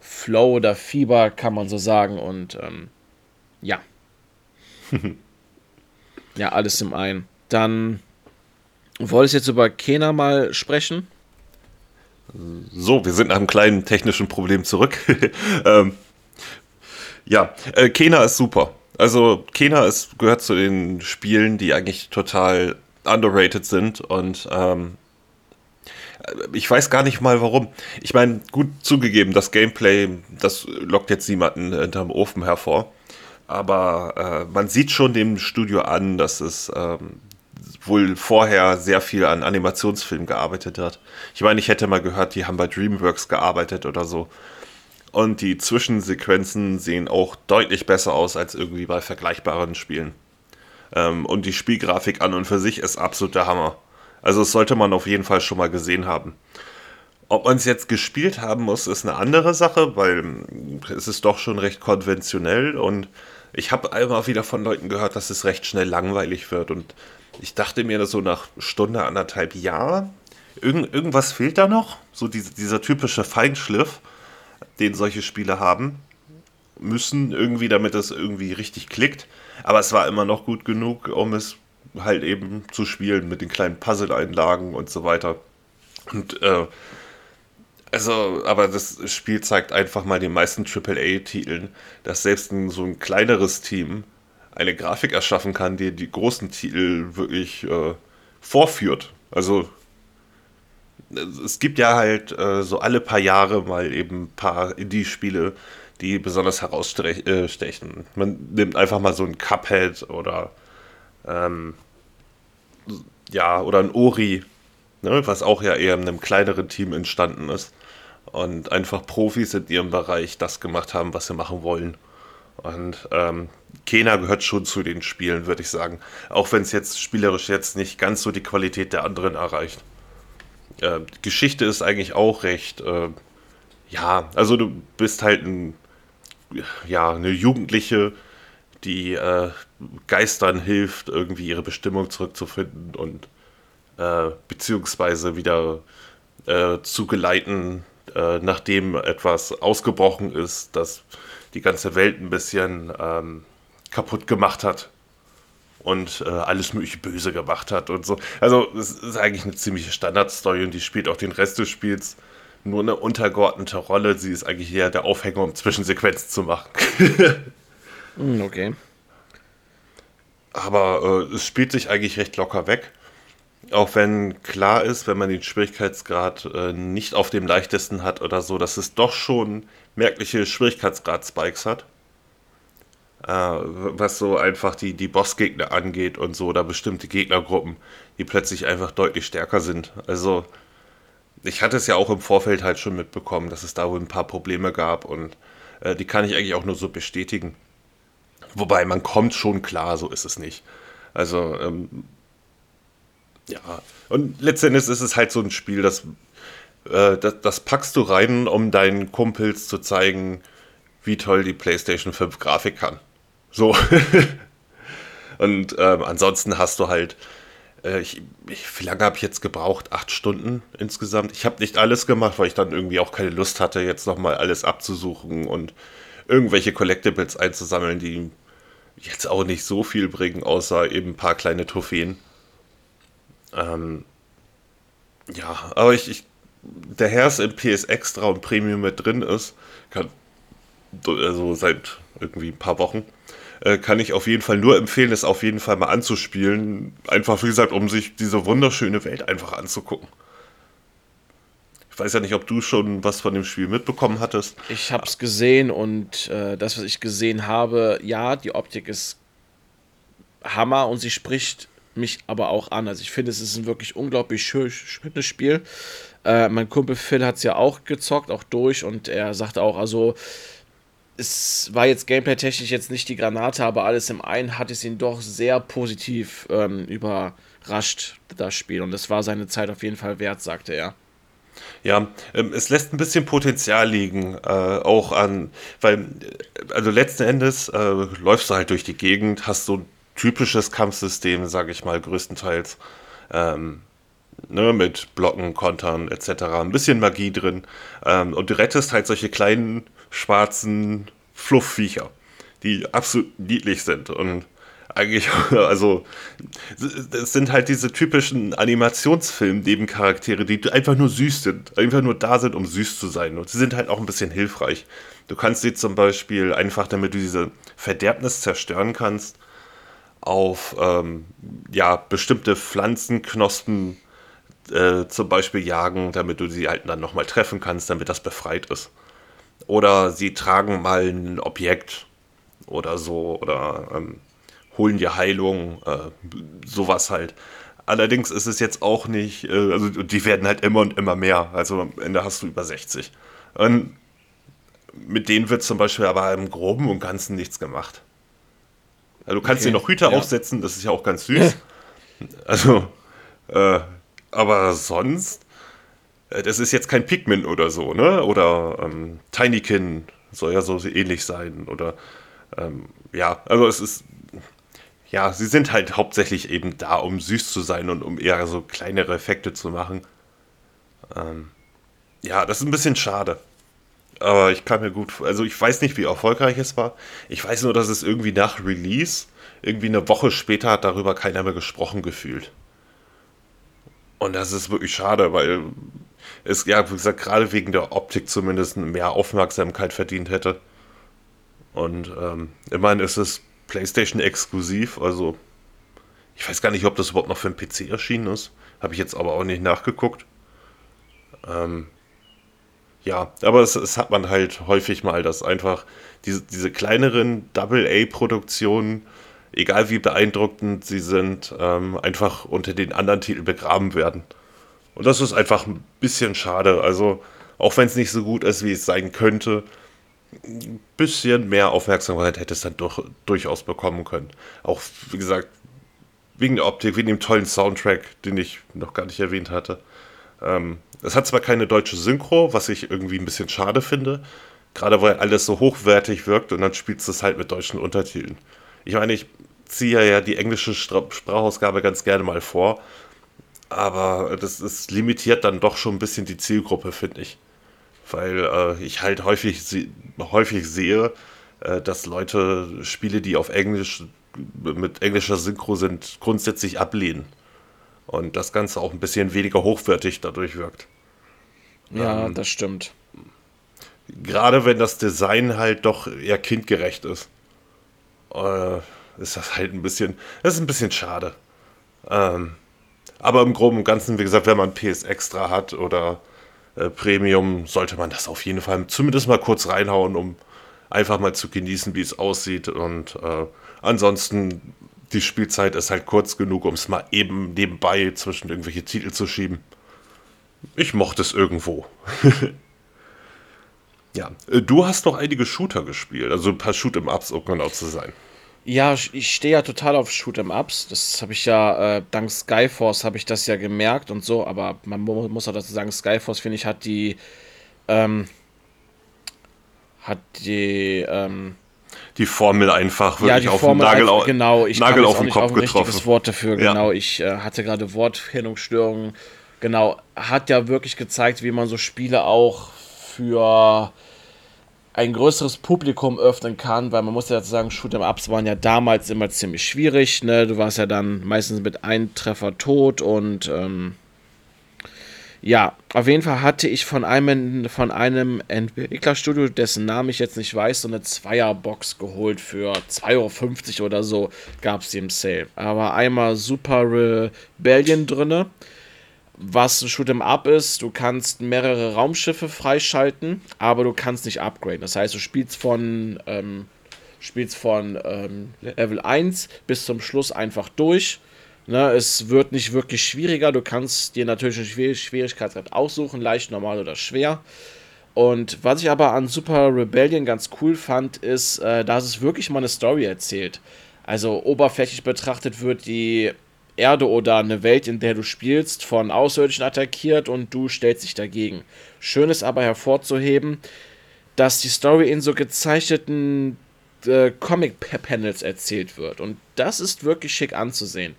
Flow oder Fieber, kann man so sagen. Und ähm, ja. [laughs] ja, alles im einen. Dann wolltest du jetzt über Kena mal sprechen? So, wir sind nach einem kleinen technischen Problem zurück. [laughs] ähm, ja, äh, Kena ist super. Also Kena ist, gehört zu den Spielen, die eigentlich total underrated sind und ähm, ich weiß gar nicht mal warum. Ich meine, gut zugegeben, das Gameplay, das lockt jetzt niemanden hinterm Ofen hervor. Aber äh, man sieht schon dem Studio an, dass es ähm, wohl vorher sehr viel an Animationsfilmen gearbeitet hat. Ich meine, ich hätte mal gehört, die haben bei DreamWorks gearbeitet oder so. Und die Zwischensequenzen sehen auch deutlich besser aus als irgendwie bei vergleichbaren Spielen. Ähm, und die Spielgrafik an und für sich ist absolut der Hammer. Also das sollte man auf jeden Fall schon mal gesehen haben. Ob man es jetzt gespielt haben muss, ist eine andere Sache, weil es ist doch schon recht konventionell und ich habe einmal wieder von Leuten gehört, dass es recht schnell langweilig wird und ich dachte mir so nach Stunde, anderthalb, ja, irgend, irgendwas fehlt da noch, so diese, dieser typische Feinschliff, den solche Spiele haben müssen, irgendwie, damit es irgendwie richtig klickt. Aber es war immer noch gut genug, um es halt eben zu spielen mit den kleinen Puzzle-Einlagen und so weiter. Und äh, also, aber das Spiel zeigt einfach mal den meisten AAA-Titeln, dass selbst ein, so ein kleineres Team eine Grafik erschaffen kann, die die großen Titel wirklich äh, vorführt. Also es gibt ja halt äh, so alle paar Jahre mal eben ein paar Indie-Spiele, die besonders herausstechen. Man nimmt einfach mal so ein Cuphead oder ähm, ja, oder ein Ori, ne, was auch ja eher in einem kleineren Team entstanden ist. Und einfach Profis in ihrem Bereich das gemacht haben, was sie machen wollen. Und ähm, Kena gehört schon zu den Spielen, würde ich sagen. Auch wenn es jetzt spielerisch jetzt nicht ganz so die Qualität der anderen erreicht. Äh, Geschichte ist eigentlich auch recht, äh, ja, also du bist halt ein, ja, eine Jugendliche, die äh, Geistern hilft, irgendwie ihre Bestimmung zurückzufinden und äh, beziehungsweise wieder äh, zu geleiten, äh, nachdem etwas ausgebrochen ist, das die ganze Welt ein bisschen ähm, kaputt gemacht hat und äh, alles mögliche böse gemacht hat und so. Also es ist eigentlich eine ziemliche Standardstory und die spielt auch den Rest des Spiels nur eine untergeordnete Rolle. Sie ist eigentlich eher der Aufhänger, um Zwischensequenzen zu machen. [laughs] Hm, okay. Aber äh, es spielt sich eigentlich recht locker weg. Auch wenn klar ist, wenn man den Schwierigkeitsgrad äh, nicht auf dem leichtesten hat oder so, dass es doch schon merkliche Schwierigkeitsgrad-Spikes hat. Äh, was so einfach die, die Bossgegner angeht und so, oder bestimmte Gegnergruppen, die plötzlich einfach deutlich stärker sind. Also, ich hatte es ja auch im Vorfeld halt schon mitbekommen, dass es da wohl ein paar Probleme gab und äh, die kann ich eigentlich auch nur so bestätigen. Wobei man kommt schon klar, so ist es nicht. Also, ähm, ja. Und letztendlich ist es halt so ein Spiel, das, äh, das, das, packst du rein, um deinen Kumpels zu zeigen, wie toll die PlayStation 5 Grafik kann. So. [laughs] Und ähm, ansonsten hast du halt, äh, ich, ich, wie lange habe ich jetzt gebraucht? Acht Stunden insgesamt. Ich habe nicht alles gemacht, weil ich dann irgendwie auch keine Lust hatte, jetzt nochmal alles abzusuchen und irgendwelche Collectibles einzusammeln, die jetzt auch nicht so viel bringen, außer eben ein paar kleine Trophäen. Ähm, ja, aber ich, ich der Herz im PS Extra und Premium mit drin ist, kann, also seit irgendwie ein paar Wochen, äh, kann ich auf jeden Fall nur empfehlen, es auf jeden Fall mal anzuspielen. Einfach, wie gesagt, um sich diese wunderschöne Welt einfach anzugucken. Ich weiß ja nicht, ob du schon was von dem Spiel mitbekommen hattest. Ich habe es gesehen und äh, das, was ich gesehen habe, ja, die Optik ist Hammer und sie spricht mich aber auch an. Also ich finde, es ist ein wirklich unglaublich schön, schönes Spiel. Äh, mein Kumpel Phil hat es ja auch gezockt, auch durch und er sagte auch, also es war jetzt gameplay-technisch jetzt nicht die Granate, aber alles im einen hat es ihn doch sehr positiv ähm, überrascht, das Spiel. Und das war seine Zeit auf jeden Fall wert, sagte er. Ja, ähm, es lässt ein bisschen Potenzial liegen, äh, auch an, weil, äh, also letzten Endes äh, läufst du halt durch die Gegend, hast so typisches Kampfsystem, sage ich mal, größtenteils. Ähm, ne, mit Blocken, Kontern etc. Ein bisschen Magie drin. Ähm, und du rettest halt solche kleinen, schwarzen Flufffviecher, die absolut niedlich sind. Und eigentlich, [laughs] also, es sind halt diese typischen Animationsfilm-Nebencharaktere, die einfach nur süß sind. Einfach nur da sind, um süß zu sein. Und sie sind halt auch ein bisschen hilfreich. Du kannst sie zum Beispiel einfach, damit du diese Verderbnis zerstören kannst, auf ähm, ja, bestimmte Pflanzenknospen äh, zum Beispiel jagen, damit du sie halt dann nochmal treffen kannst, damit das befreit ist. Oder sie tragen mal ein Objekt oder so oder ähm, holen dir Heilung, äh, sowas halt. Allerdings ist es jetzt auch nicht, äh, also die werden halt immer und immer mehr. Also am Ende hast du über 60. Und mit denen wird zum Beispiel aber im Groben und Ganzen nichts gemacht. Also du kannst okay. dir noch Hüter ja. aufsetzen, das ist ja auch ganz süß. [laughs] also, äh, aber sonst, äh, das ist jetzt kein Pikmin oder so, ne? Oder ähm, Tinykin soll ja so ähnlich sein. Oder ähm, ja, also es ist. Ja, sie sind halt hauptsächlich eben da, um süß zu sein und um eher so kleinere Effekte zu machen. Ähm, ja, das ist ein bisschen schade. Aber ich kann mir gut, also ich weiß nicht, wie erfolgreich es war. Ich weiß nur, dass es irgendwie nach Release, irgendwie eine Woche später hat darüber keiner mehr gesprochen gefühlt. Und das ist wirklich schade, weil es, ja, wie gesagt, gerade wegen der Optik zumindest mehr Aufmerksamkeit verdient hätte. Und ähm, immerhin ist es PlayStation exklusiv, also ich weiß gar nicht, ob das überhaupt noch für den PC erschienen ist. Habe ich jetzt aber auch nicht nachgeguckt. Ähm, ja, aber es, es, hat man halt häufig mal, dass einfach diese, diese kleineren Double-A-Produktionen, egal wie beeindruckend sie sind, ähm, einfach unter den anderen Titeln begraben werden. Und das ist einfach ein bisschen schade. Also, auch wenn es nicht so gut ist, wie es sein könnte, ein bisschen mehr Aufmerksamkeit hätte es dann doch, durchaus bekommen können. Auch, wie gesagt, wegen der Optik, wegen dem tollen Soundtrack, den ich noch gar nicht erwähnt hatte. Ähm, es hat zwar keine deutsche Synchro, was ich irgendwie ein bisschen schade finde, gerade weil alles so hochwertig wirkt und dann spielst du es halt mit deutschen Untertiteln. Ich meine, ich ziehe ja die englische Sprachausgabe ganz gerne mal vor, aber das ist limitiert dann doch schon ein bisschen die Zielgruppe, finde ich. Weil äh, ich halt häufig, häufig sehe, äh, dass Leute Spiele, die auf Englisch mit englischer Synchro sind, grundsätzlich ablehnen. Und das Ganze auch ein bisschen weniger hochwertig dadurch wirkt. Ja, ähm, das stimmt. Gerade wenn das Design halt doch eher kindgerecht ist, äh, ist das halt ein bisschen, das ist ein bisschen schade. Ähm, aber im Groben und Ganzen, wie gesagt, wenn man PS Extra hat oder äh, Premium, sollte man das auf jeden Fall zumindest mal kurz reinhauen, um einfach mal zu genießen, wie es aussieht. Und äh, ansonsten, die Spielzeit ist halt kurz genug, um es mal eben nebenbei zwischen irgendwelche Titel zu schieben. Ich mochte es irgendwo. [laughs] ja, äh, du hast doch einige Shooter gespielt, also ein paar Shoot'em-Ups, um genau zu sein. Ja, ich stehe ja total auf Shoot'em-Ups. Das habe ich ja, äh, dank Skyforce habe ich das ja gemerkt und so, aber man muss auch dazu sagen, Skyforce, finde ich, hat die, ähm, hat die, ähm, die Formel einfach wirklich ja, die auf Formel den Nagel, einfach, genau, ich Nagel auf den Kopf auf ein getroffen. Wort dafür, genau. Ja. Ich äh, hatte gerade Wortfindungsstörungen. Genau, hat ja wirklich gezeigt, wie man so Spiele auch für ein größeres Publikum öffnen kann, weil man muss ja sagen, Shoot'em-Ups waren ja damals immer ziemlich schwierig. Ne? Du warst ja dann meistens mit einem Treffer tot und ähm, ja, auf jeden Fall hatte ich von einem, von einem Entwicklerstudio, dessen Namen ich jetzt nicht weiß, so eine Zweierbox geholt für 2,50 Euro oder so, gab es die im Sale. Aber einmal Super Rebellion drinne was ein Shoot'em Up ist, du kannst mehrere Raumschiffe freischalten, aber du kannst nicht upgraden. Das heißt, du spielst von, ähm, spielst von ähm, Level 1 bis zum Schluss einfach durch. Ne, es wird nicht wirklich schwieriger. Du kannst dir natürlich einen Schwierigkeitsgrad aussuchen, leicht, normal oder schwer. Und was ich aber an Super Rebellion ganz cool fand, ist, äh, dass es wirklich mal eine Story erzählt. Also oberflächlich betrachtet wird die Erde oder eine Welt, in der du spielst, von Außerirdischen attackiert und du stellst dich dagegen. Schön ist aber hervorzuheben, dass die Story in so gezeichneten äh, Comic-Panels erzählt wird. Und das ist wirklich schick anzusehen.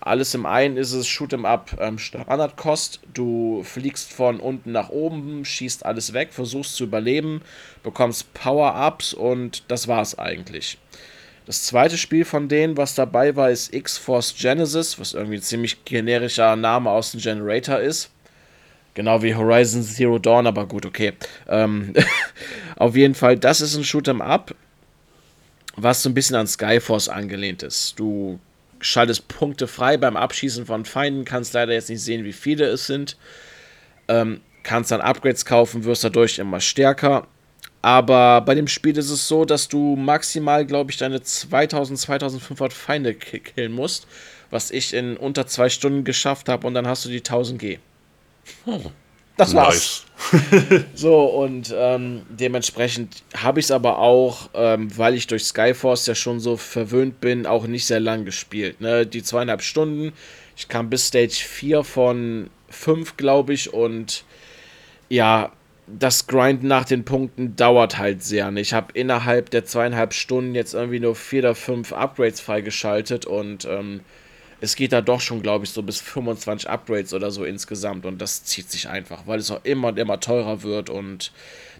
Alles im einen ist es Shoot'em Up ähm, Standardkost. Du fliegst von unten nach oben, schießt alles weg, versuchst zu überleben, bekommst Power-Ups und das war's eigentlich. Das zweite Spiel von denen, was dabei war, ist X-Force Genesis, was irgendwie ein ziemlich generischer Name aus dem Generator ist. Genau wie Horizon Zero Dawn, aber gut, okay. Ähm, [laughs] auf jeden Fall, das ist ein Shoot'em Up, was so ein bisschen an Skyforce angelehnt ist. Du schaltest Punkte frei beim Abschießen von Feinden, kannst leider jetzt nicht sehen, wie viele es sind. Ähm, kannst dann Upgrades kaufen, wirst dadurch immer stärker aber bei dem Spiel ist es so, dass du maximal, glaube ich, deine 2000, 2500 Feinde killen musst, was ich in unter zwei Stunden geschafft habe und dann hast du die 1000 G. Hm. Das war's. Nice. [laughs] [laughs] so, und ähm, dementsprechend habe ich es aber auch, ähm, weil ich durch Skyforce ja schon so verwöhnt bin, auch nicht sehr lang gespielt. Ne? Die zweieinhalb Stunden, ich kam bis Stage 4 von 5, glaube ich, und ja, das Grind nach den Punkten dauert halt sehr. Und ich habe innerhalb der zweieinhalb Stunden jetzt irgendwie nur vier oder fünf Upgrades freigeschaltet und ähm, es geht da doch schon, glaube ich, so bis 25 Upgrades oder so insgesamt und das zieht sich einfach, weil es auch immer und immer teurer wird und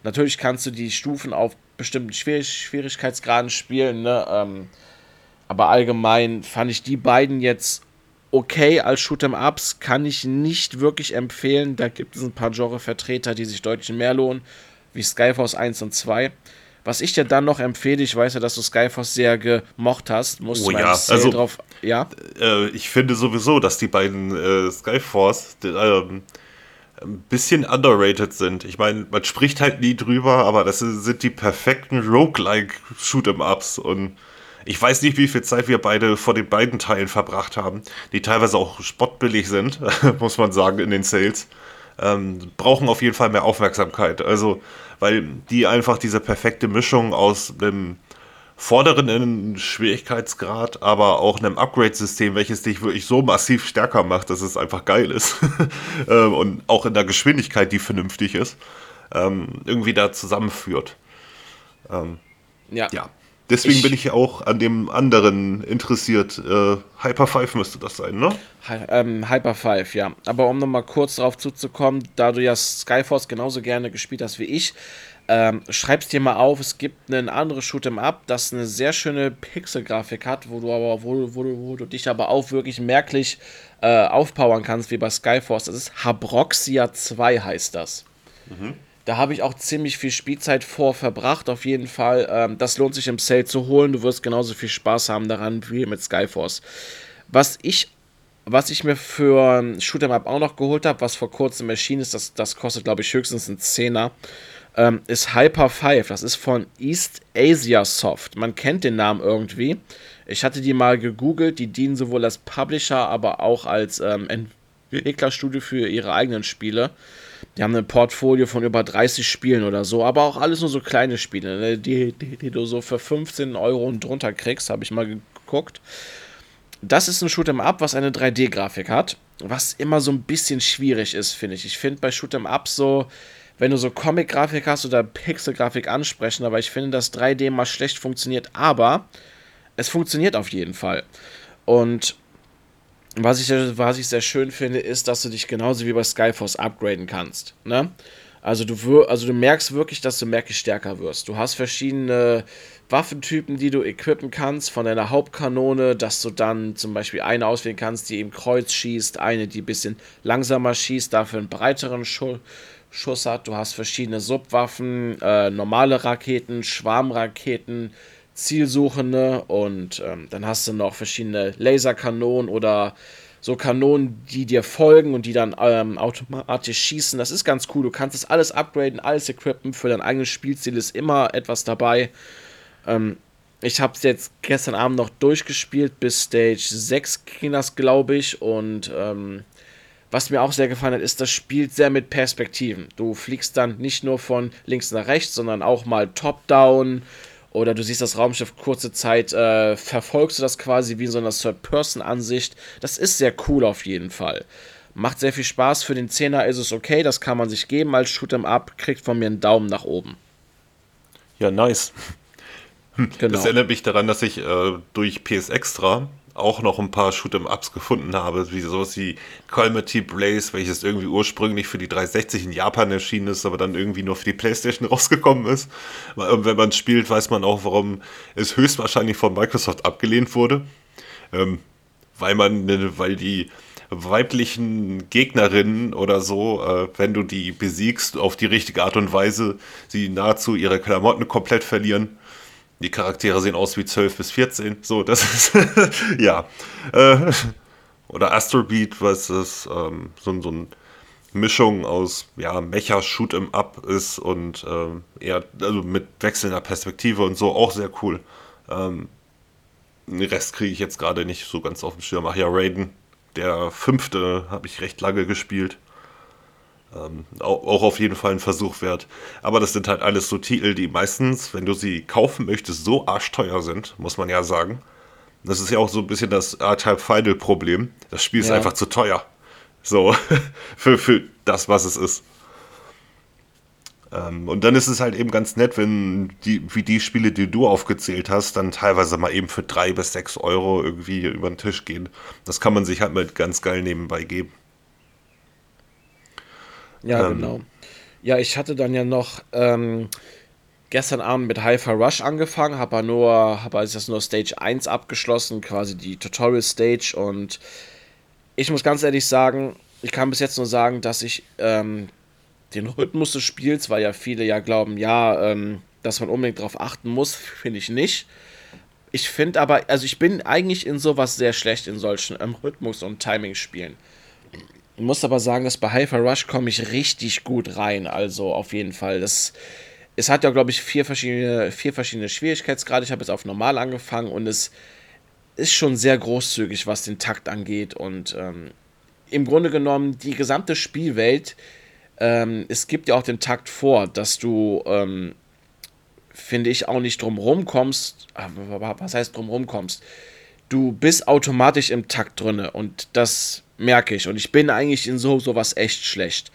natürlich kannst du die Stufen auf bestimmten Schwier Schwierigkeitsgraden spielen, ne? Ähm, aber allgemein fand ich die beiden jetzt okay als Shoot'em-Ups, kann ich nicht wirklich empfehlen. Da gibt es ein paar Genre-Vertreter, die sich deutlich mehr lohnen, wie Skyforce 1 und 2. Was ich dir dann noch empfehle, ich weiß ja, dass du Skyforce sehr gemocht hast, musst oh, du ja. also, drauf. Ja. Äh, ich finde sowieso, dass die beiden äh, Skyforce äh, ein bisschen underrated sind. Ich meine, man spricht halt nie drüber, aber das sind die perfekten Roguelike Shoot'em-Ups und ich weiß nicht, wie viel Zeit wir beide vor den beiden Teilen verbracht haben, die teilweise auch spottbillig sind, [laughs] muss man sagen, in den Sales. Ähm, brauchen auf jeden Fall mehr Aufmerksamkeit. Also, weil die einfach diese perfekte Mischung aus einem vorderen Schwierigkeitsgrad, aber auch einem Upgrade-System, welches dich wirklich so massiv stärker macht, dass es einfach geil ist. [laughs] Ähm, und auch in der Geschwindigkeit, die vernünftig ist, ähm, irgendwie da zusammenführt. Ähm, ja. ja. Deswegen ich, bin ich ja auch an dem anderen interessiert. Äh, Hyper 5 müsste das sein, ne? Hi, ähm, Hyper 5, ja. Aber um nochmal kurz darauf zuzukommen, da du ja Skyforce genauso gerne gespielt hast wie ich, ähm, schreib's dir mal auf, es gibt ein anderes Shoot'em Up, das eine sehr schöne Pixel-Grafik hat, wo du aber, wo, wo, wo du dich aber auch wirklich merklich äh, aufpowern kannst, wie bei Skyforce. Das ist Habroxia 2 heißt das. Mhm. Da habe ich auch ziemlich viel Spielzeit vor verbracht, auf jeden Fall. Ähm, das lohnt sich im Sale zu holen. Du wirst genauso viel Spaß haben daran wie mit Skyforce. Was ich, was ich mir für Shoot'em Up auch noch geholt habe, was vor kurzem erschienen ist, das, das kostet, glaube ich, höchstens einen Zehner, ähm, ist Hyper 5. Das ist von East Asia Soft. Man kennt den Namen irgendwie. Ich hatte die mal gegoogelt. Die dienen sowohl als Publisher, aber auch als ähm, Entwicklerstudio für ihre eigenen Spiele. Die haben ein Portfolio von über 30 Spielen oder so, aber auch alles nur so kleine Spiele, ne? die, die, die, du so für 15 Euro und drunter kriegst, habe ich mal geguckt. Das ist ein Shoot'em Up, was eine 3D-Grafik hat, was immer so ein bisschen schwierig ist, finde ich. Ich finde bei Shoot'em Up so, wenn du so Comic-Grafik hast oder Pixel-Grafik ansprechen, aber ich finde, dass 3D mal schlecht funktioniert, aber es funktioniert auf jeden Fall. Und was ich, was ich sehr schön finde, ist, dass du dich genauso wie bei Skyforce upgraden kannst. Ne? Also du, also du merkst wirklich, dass du merklich stärker wirst. Du hast verschiedene Waffentypen, die du equippen kannst, von deiner Hauptkanone, dass du dann zum Beispiel eine auswählen kannst, die im Kreuz schießt, eine, die ein bisschen langsamer schießt, dafür einen breiteren Schuss, Schuss hat. Du hast verschiedene Subwaffen, äh, normale Raketen, Schwarmraketen, Zielsuchende und ähm, dann hast du noch verschiedene Laserkanonen oder so Kanonen, die dir folgen und die dann ähm, automatisch schießen. Das ist ganz cool. Du kannst das alles upgraden, alles equippen. Für dein eigenes Spielziel ist immer etwas dabei. Ähm, ich habe es jetzt gestern Abend noch durchgespielt bis Stage 6 Kinas, glaube ich. Und ähm, was mir auch sehr gefallen hat, ist, das spielt sehr mit Perspektiven. Du fliegst dann nicht nur von links nach rechts, sondern auch mal top-down oder du siehst das Raumschiff kurze Zeit, äh, verfolgst du das quasi wie in so einer Third-Person-Ansicht. Das ist sehr cool auf jeden Fall. Macht sehr viel Spaß. Für den Zehner ist es okay, das kann man sich geben als Shoot'em Up. Kriegt von mir einen Daumen nach oben. Ja, nice. [laughs] Genau. Das erinnert mich daran, dass ich äh, durch PS Extra auch noch ein paar Shoot'em-Ups gefunden habe, wie sowas wie Calmity Blaze, welches irgendwie ursprünglich für die 360 in Japan erschienen ist, aber dann irgendwie nur für die Playstation [laughs] rausgekommen ist. Ähm, wenn man spielt, weiß man auch, warum es höchstwahrscheinlich von Microsoft abgelehnt wurde. Ähm, weil man, ne, weil die weiblichen Gegnerinnen oder so, äh, wenn du die besiegst, auf die richtige Art und Weise, sie nahezu ihre Klamotten komplett verlieren die Charaktere sehen aus wie 12 bis 14. So, das ist, [laughs] ja. Äh, oder Astrobeat, was ist ähm, so, so eine Mischung aus, ja, Mecha Shoot 'em Up ist und ähm, eher, also mit wechselnder Perspektive und so, auch sehr cool. Ähm, den Rest kriege ich jetzt gerade nicht so ganz auf dem Schirm. Ach ja, Raiden, der fünfte, habe ich recht lange gespielt. Ähm, auch, auf jeden Fall ein Versuch wert. Aber das sind halt alles so Titel, die meistens, wenn du sie kaufen möchtest, so arschteuer sind, muss man ja sagen. Das ist ja auch so ein bisschen das R-Type Final Problem. Das Spiel ist ja. einfach zu teuer. So, [laughs] für, für das, was es ist. Ähm, und dann ist es halt eben ganz nett, wenn die, wie die Spiele, die du aufgezählt hast, dann teilweise mal eben für drei bis sechs Euro irgendwie über den Tisch gehen. Das kann man sich halt mit ganz geil nebenbei geben. Ja, ähm, genau. Ja, ich hatte dann ja noch ähm, gestern Abend mit Hyper Rush angefangen, habe nur, habe also das nur Stage 1 abgeschlossen, quasi die Tutorial Stage und ich muss ganz ehrlich sagen, ich kann bis jetzt nur sagen, dass ich ähm, den Rhythmus des Spiels, weil ja viele ja glauben, ja, ähm, dass man unbedingt darauf achten muss, finde ich nicht. Ich finde aber, also ich bin eigentlich in sowas sehr schlecht in solchen ähm, Rhythmus- und Timing-Spielen. Ich muss aber sagen, dass bei Hyper Rush komme ich richtig gut rein. Also auf jeden Fall. Das, es hat ja, glaube ich, vier verschiedene, vier verschiedene Schwierigkeitsgrade. Ich habe jetzt auf normal angefangen und es ist schon sehr großzügig, was den Takt angeht. Und ähm, im Grunde genommen die gesamte Spielwelt, ähm, es gibt ja auch den Takt vor, dass du, ähm, finde ich, auch nicht drumherum kommst. Ah, was heißt drumherum kommst? Du bist automatisch im Takt drinne und das merke ich. Und ich bin eigentlich in so sowas echt schlecht.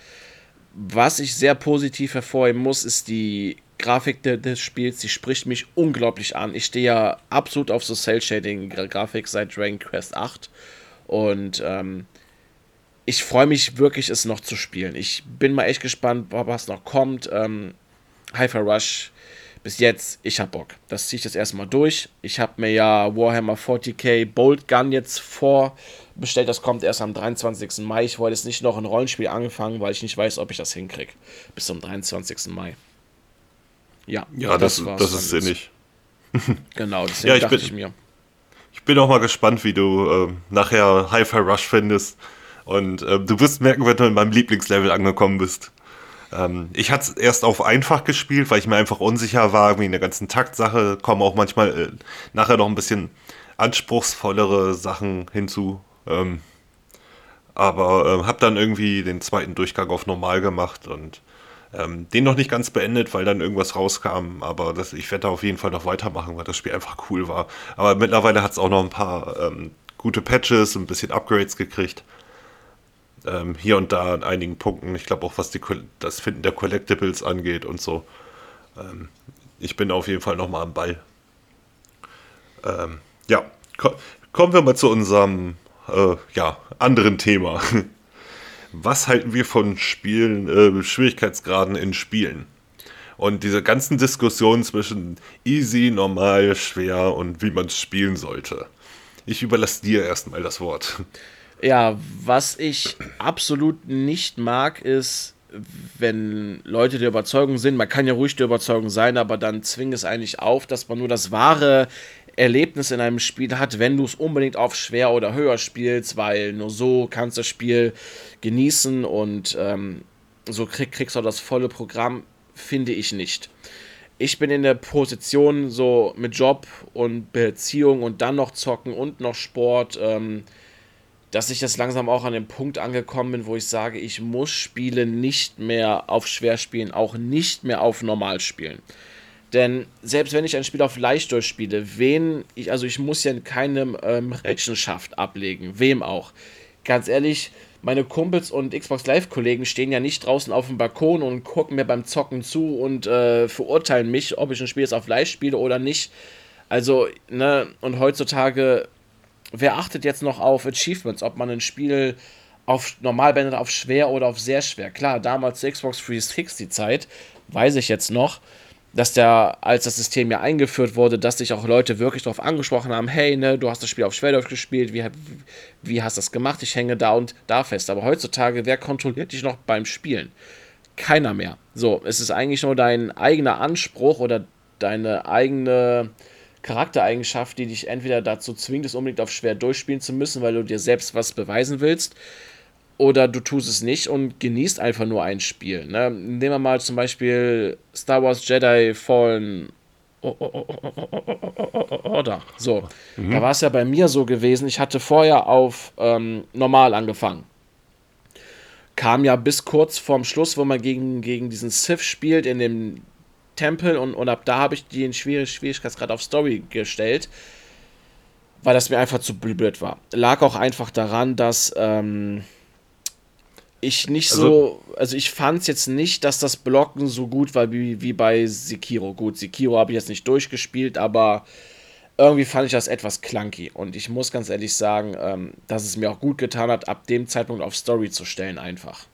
Was ich sehr positiv hervorheben muss, ist die Grafik de, des Spiels, die spricht mich unglaublich an. Ich stehe ja absolut auf so Cell-Shading-Grafik seit Dragon Quest 8 und ähm, ich freue mich wirklich, es noch zu spielen. Ich bin mal echt gespannt, was noch kommt. Ähm, Hyper Rush bis jetzt, ich hab Bock. Das ziehe ich jetzt erstmal durch. Ich habe mir ja Warhammer 40k Bolt Gun jetzt vorbestellt. Das kommt erst am 23. Mai. Ich wollte jetzt nicht noch ein Rollenspiel angefangen, weil ich nicht weiß, ob ich das hinkriege. Bis zum 23. Mai. Ja, ja das, das, das ist sinnig. [laughs] genau, deswegen ja, ich dachte bin, ich mir. Ich bin auch mal gespannt, wie du äh, nachher Hi-Fi Rush findest. Und äh, du wirst merken, wenn du in meinem Lieblingslevel angekommen bist. Ähm, ich hatte es erst auf einfach gespielt, weil ich mir einfach unsicher war, wie in der ganzen Taktsache kommen auch manchmal äh, nachher noch ein bisschen anspruchsvollere Sachen hinzu. Ähm, aber äh, habe dann irgendwie den zweiten Durchgang auf normal gemacht und ähm, den noch nicht ganz beendet, weil dann irgendwas rauskam. Aber das, ich werde da auf jeden Fall noch weitermachen, weil das Spiel einfach cool war. Aber mittlerweile hat es auch noch ein paar ähm, gute Patches, ein bisschen Upgrades gekriegt ähm, hier und da an einigen Punkten. Ich glaube auch, was die, das Finden der Collectibles angeht und so. Ähm, ich bin auf jeden Fall nochmal am Ball. Ähm, ja, ko kommen wir mal zu unserem äh, ja, anderen Thema. [laughs] Was halten wir von Spielen, äh, Schwierigkeitsgraden in Spielen? Und diese ganzen Diskussionen zwischen easy, normal, schwer und wie man es spielen sollte. Ich überlasse dir erstmal das Wort. [laughs] Ja, was ich absolut nicht mag, ist, wenn Leute der Überzeugung sind, man kann ja ruhig der Überzeugung sein, aber dann zwingt es eigentlich auf, dass man nur das wahre Erlebnis in einem Spiel hat, wenn du es unbedingt auf schwer oder höher spielst, weil nur so kannst du das Spiel genießen und ähm, so krieg, kriegst du das volle Programm, finde ich nicht. Ich bin in der Position so mit Job und Beziehung und dann noch zocken und noch Sport. Ähm, dass ich jetzt langsam auch an dem Punkt angekommen bin, wo ich sage, ich muss Spiele nicht mehr auf schwer spielen, auch nicht mehr auf normal spielen. Denn selbst wenn ich ein Spiel auf leicht durchspiele, wen ich, also ich muss ja keine ähm, [laughs] Rechenschaft ablegen, wem auch. Ganz ehrlich, meine Kumpels und Xbox Live-Kollegen stehen ja nicht draußen auf dem Balkon und gucken mir beim Zocken zu und äh, verurteilen mich, ob ich ein Spiel jetzt auf leicht spiele oder nicht. Also, ne, und heutzutage wer achtet jetzt noch auf Achievements, ob man ein Spiel auf normal beendet, auf schwer oder auf sehr schwer. Klar, damals Xbox 360 Zeit, weiß ich jetzt noch, dass der, als das System ja eingeführt wurde, dass sich auch Leute wirklich darauf angesprochen haben, hey, ne, du hast das Spiel auf schwer durchgespielt, wie, wie hast das gemacht? Ich hänge da und da fest. Aber heutzutage, wer kontrolliert dich noch beim Spielen? Keiner mehr. So, es ist eigentlich nur dein eigener Anspruch oder deine eigene Charaktereigenschaft, die dich entweder dazu zwingt, es unbedingt auf schwer durchspielen zu müssen, weil du dir selbst was beweisen willst, oder du tust es nicht und genießt einfach nur ein Spiel. Ne? Nehmen wir mal zum Beispiel Star Wars Jedi Fallen Order. So, mhm. da war es ja bei mir so gewesen, ich hatte vorher auf ähm, normal angefangen. Kam ja bis kurz vorm Schluss, wo man gegen, gegen diesen Sith spielt, in dem Tempel und, und ab da habe ich den Schwierigkeitsgrad auf Story gestellt, weil das mir einfach zu blöd war. Lag auch einfach daran, dass ähm, ich nicht also, so, also ich fand es jetzt nicht, dass das Blocken so gut war wie, wie bei Sekiro. Gut, Sekiro habe ich jetzt nicht durchgespielt, aber irgendwie fand ich das etwas clunky. Und ich muss ganz ehrlich sagen, ähm, dass es mir auch gut getan hat, ab dem Zeitpunkt auf Story zu stellen, einfach.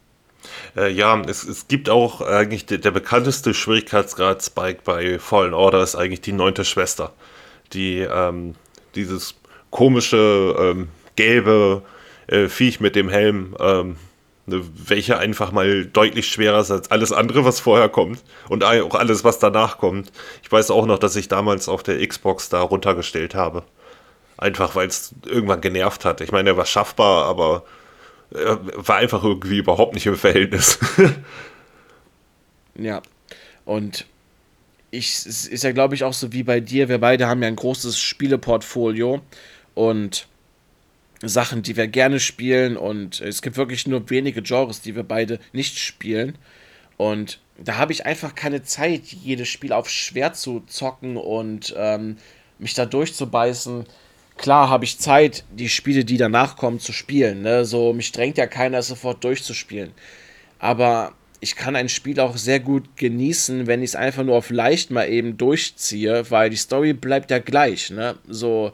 Äh, ja, es, es gibt auch eigentlich der, der bekannteste Schwierigkeitsgrad Spike bei Fallen Order ist eigentlich die neunte Schwester. Die ähm, dieses komische ähm, gelbe äh, Viech mit dem Helm, ähm, ne, welche einfach mal deutlich schwerer ist als alles andere, was vorher kommt und auch alles, was danach kommt. Ich weiß auch noch, dass ich damals auf der Xbox da runtergestellt habe. Einfach weil es irgendwann genervt hat. Ich meine, er war schaffbar, aber äh, war einfach irgendwie überhaupt nicht im Verhältnis. [laughs] ja. Und ich, es ist ja, glaube ich, auch so wie bei dir. Wir beide haben ja ein großes Spieleportfolio und Sachen, die wir gerne spielen. Und es gibt wirklich nur wenige Genres, die wir beide nicht spielen. Und da habe ich einfach keine Zeit, jedes Spiel auf schwer zu zocken und ähm, mich da durchzubeißen klar habe ich Zeit, die Spiele, die danach kommen, zu spielen. Ne? So, mich drängt ja keiner, sofort durchzuspielen. Aber ich kann ein Spiel auch sehr gut genießen, wenn ich es einfach nur auf leicht mal eben durchziehe, weil die Story bleibt ja gleich, ne? So, äh,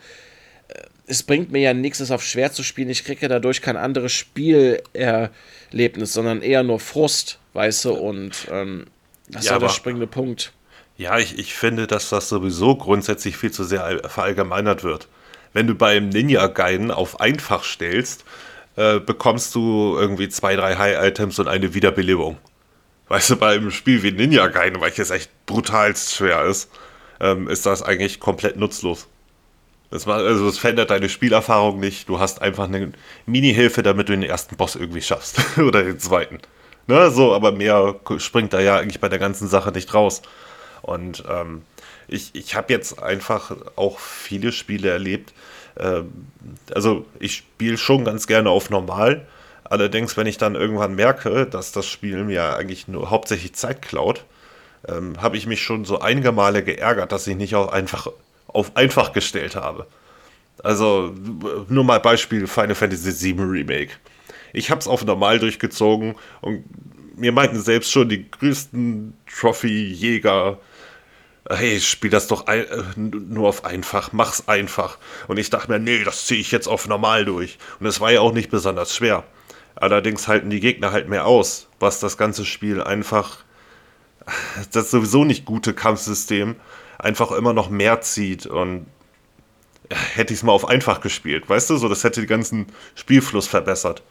es bringt mir ja nichts, es auf schwer zu spielen. Ich kriege dadurch kein anderes Spielerlebnis, sondern eher nur Frust, weißt du, und ähm, das ja, ist ja der springende Punkt. Ja, ich, ich finde, dass das sowieso grundsätzlich viel zu sehr verallgemeinert wird. Wenn du beim Ninja Gaiden auf einfach stellst, äh, bekommst du irgendwie zwei, drei High-Items und eine Wiederbelebung. Weißt du, bei einem Spiel wie Ninja Gaiden, weil es echt brutalst schwer ist, ähm, ist das eigentlich komplett nutzlos. Das, macht, also das verändert deine Spielerfahrung nicht. Du hast einfach eine Mini-Hilfe, damit du den ersten Boss irgendwie schaffst. [laughs] Oder den zweiten. Ne, so, aber mehr springt da ja eigentlich bei der ganzen Sache nicht raus. Und ähm, ich, ich habe jetzt einfach auch viele Spiele erlebt. Äh, also ich spiele schon ganz gerne auf normal. Allerdings, wenn ich dann irgendwann merke, dass das Spiel mir eigentlich nur hauptsächlich Zeit klaut, ähm, habe ich mich schon so einige Male geärgert, dass ich nicht auf einfach, auf einfach gestellt habe. Also nur mal Beispiel Final Fantasy VII Remake. Ich habe es auf normal durchgezogen und mir meinten selbst schon die größten Trophy-Jäger, hey, spiel das doch ein, äh, nur auf einfach, mach's einfach. Und ich dachte mir, nee, das ziehe ich jetzt auf normal durch. Und es war ja auch nicht besonders schwer. Allerdings halten die Gegner halt mehr aus, was das ganze Spiel einfach, das sowieso nicht gute Kampfsystem, einfach immer noch mehr zieht. Und hätte ich es mal auf einfach gespielt, weißt du, so das hätte den ganzen Spielfluss verbessert.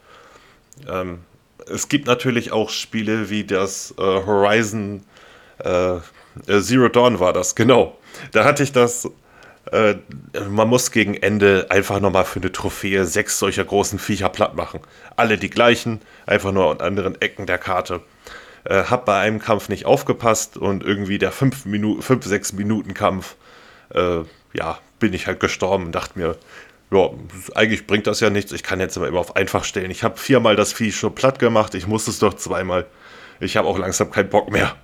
Ähm, es gibt natürlich auch Spiele wie das äh, Horizon äh, äh, Zero Dawn war das, genau. Da hatte ich das. Äh, man muss gegen Ende einfach nochmal für eine Trophäe sechs solcher großen Viecher platt machen. Alle die gleichen, einfach nur an anderen Ecken der Karte. Äh, hab bei einem Kampf nicht aufgepasst und irgendwie der 5 Minuten, 5, 6 Minuten Kampf, äh, ja, bin ich halt gestorben und dachte mir, ja, eigentlich bringt das ja nichts. Ich kann jetzt immer auf einfach stellen. Ich habe viermal das Vieh schon platt gemacht. Ich muss es doch zweimal. Ich habe auch langsam keinen Bock mehr.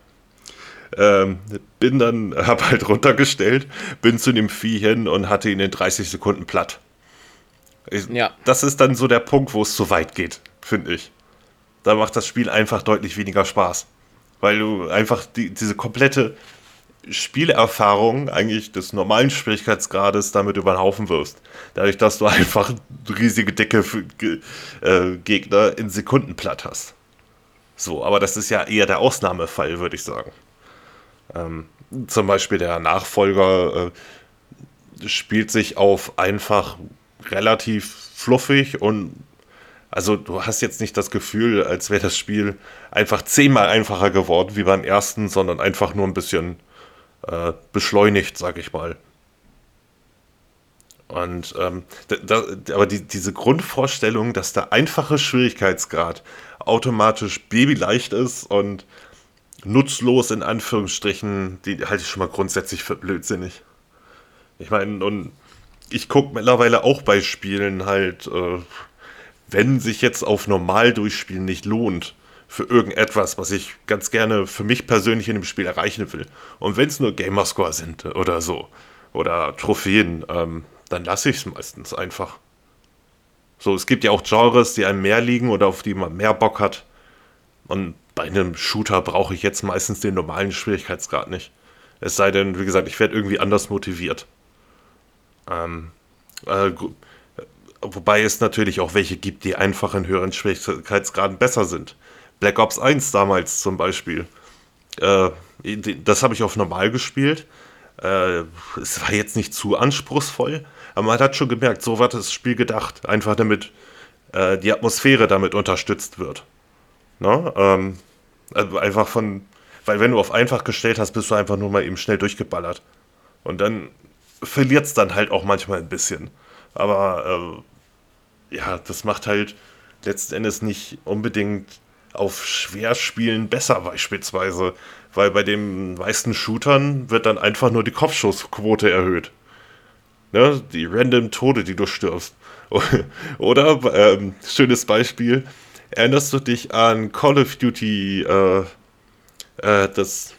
Ähm, bin dann, [laughs] hab halt runtergestellt, bin zu dem Vieh hin und hatte ihn in 30 Sekunden platt. Ich, ja. Das ist dann so der Punkt, wo es zu weit geht, finde ich. Da macht das Spiel einfach deutlich weniger Spaß. Weil du einfach die, diese komplette Spielerfahrung eigentlich des normalen Schwierigkeitsgrades damit über den Haufen wirst. Dadurch, dass du einfach riesige, dicke äh, Gegner in Sekunden platt hast. So, aber das ist ja eher der Ausnahmefall, würde ich sagen. Ähm, zum Beispiel der Nachfolger äh, spielt sich auf einfach relativ fluffig und also du hast jetzt nicht das Gefühl, als wäre das Spiel einfach zehnmal einfacher geworden wie beim ersten, sondern einfach nur ein bisschen äh, beschleunigt, sag ich mal. Und ähm, da, aber die, diese Grundvorstellung, dass der einfache Schwierigkeitsgrad automatisch babyleicht ist und nutzlos in Anführungsstrichen, die halte ich schon mal grundsätzlich für blödsinnig. Ich meine, und ich gucke mittlerweile auch bei Spielen halt, äh, wenn sich jetzt auf normal durchspielen nicht lohnt, für irgendetwas, was ich ganz gerne für mich persönlich in dem Spiel erreichen will. Und wenn es nur Gamerscore sind oder so, oder Trophäen, ähm, dann lasse ich es meistens einfach. So, es gibt ja auch Genres, die einem mehr liegen oder auf die man mehr Bock hat. Und bei einem Shooter brauche ich jetzt meistens den normalen Schwierigkeitsgrad nicht. Es sei denn, wie gesagt, ich werde irgendwie anders motiviert. Ähm, äh, wobei es natürlich auch welche gibt, die einfach in höheren Schwierigkeitsgraden besser sind. Black Ops 1 damals zum Beispiel. Äh, das habe ich auf normal gespielt. Äh, es war jetzt nicht zu anspruchsvoll, aber man hat schon gemerkt, so war das Spiel gedacht. Einfach damit äh, die Atmosphäre damit unterstützt wird. Ne? Ähm, also einfach von, weil wenn du auf einfach gestellt hast, bist du einfach nur mal eben schnell durchgeballert. Und dann verliert es dann halt auch manchmal ein bisschen. Aber äh, ja, das macht halt letzten Endes nicht unbedingt auf Schwerspielen besser beispielsweise, weil bei den meisten Shootern wird dann einfach nur die Kopfschussquote erhöht. Ne? Die random Tode, die du stirbst. [laughs] Oder, ähm, schönes Beispiel, Erinnerst du dich an Call of Duty, äh, äh, das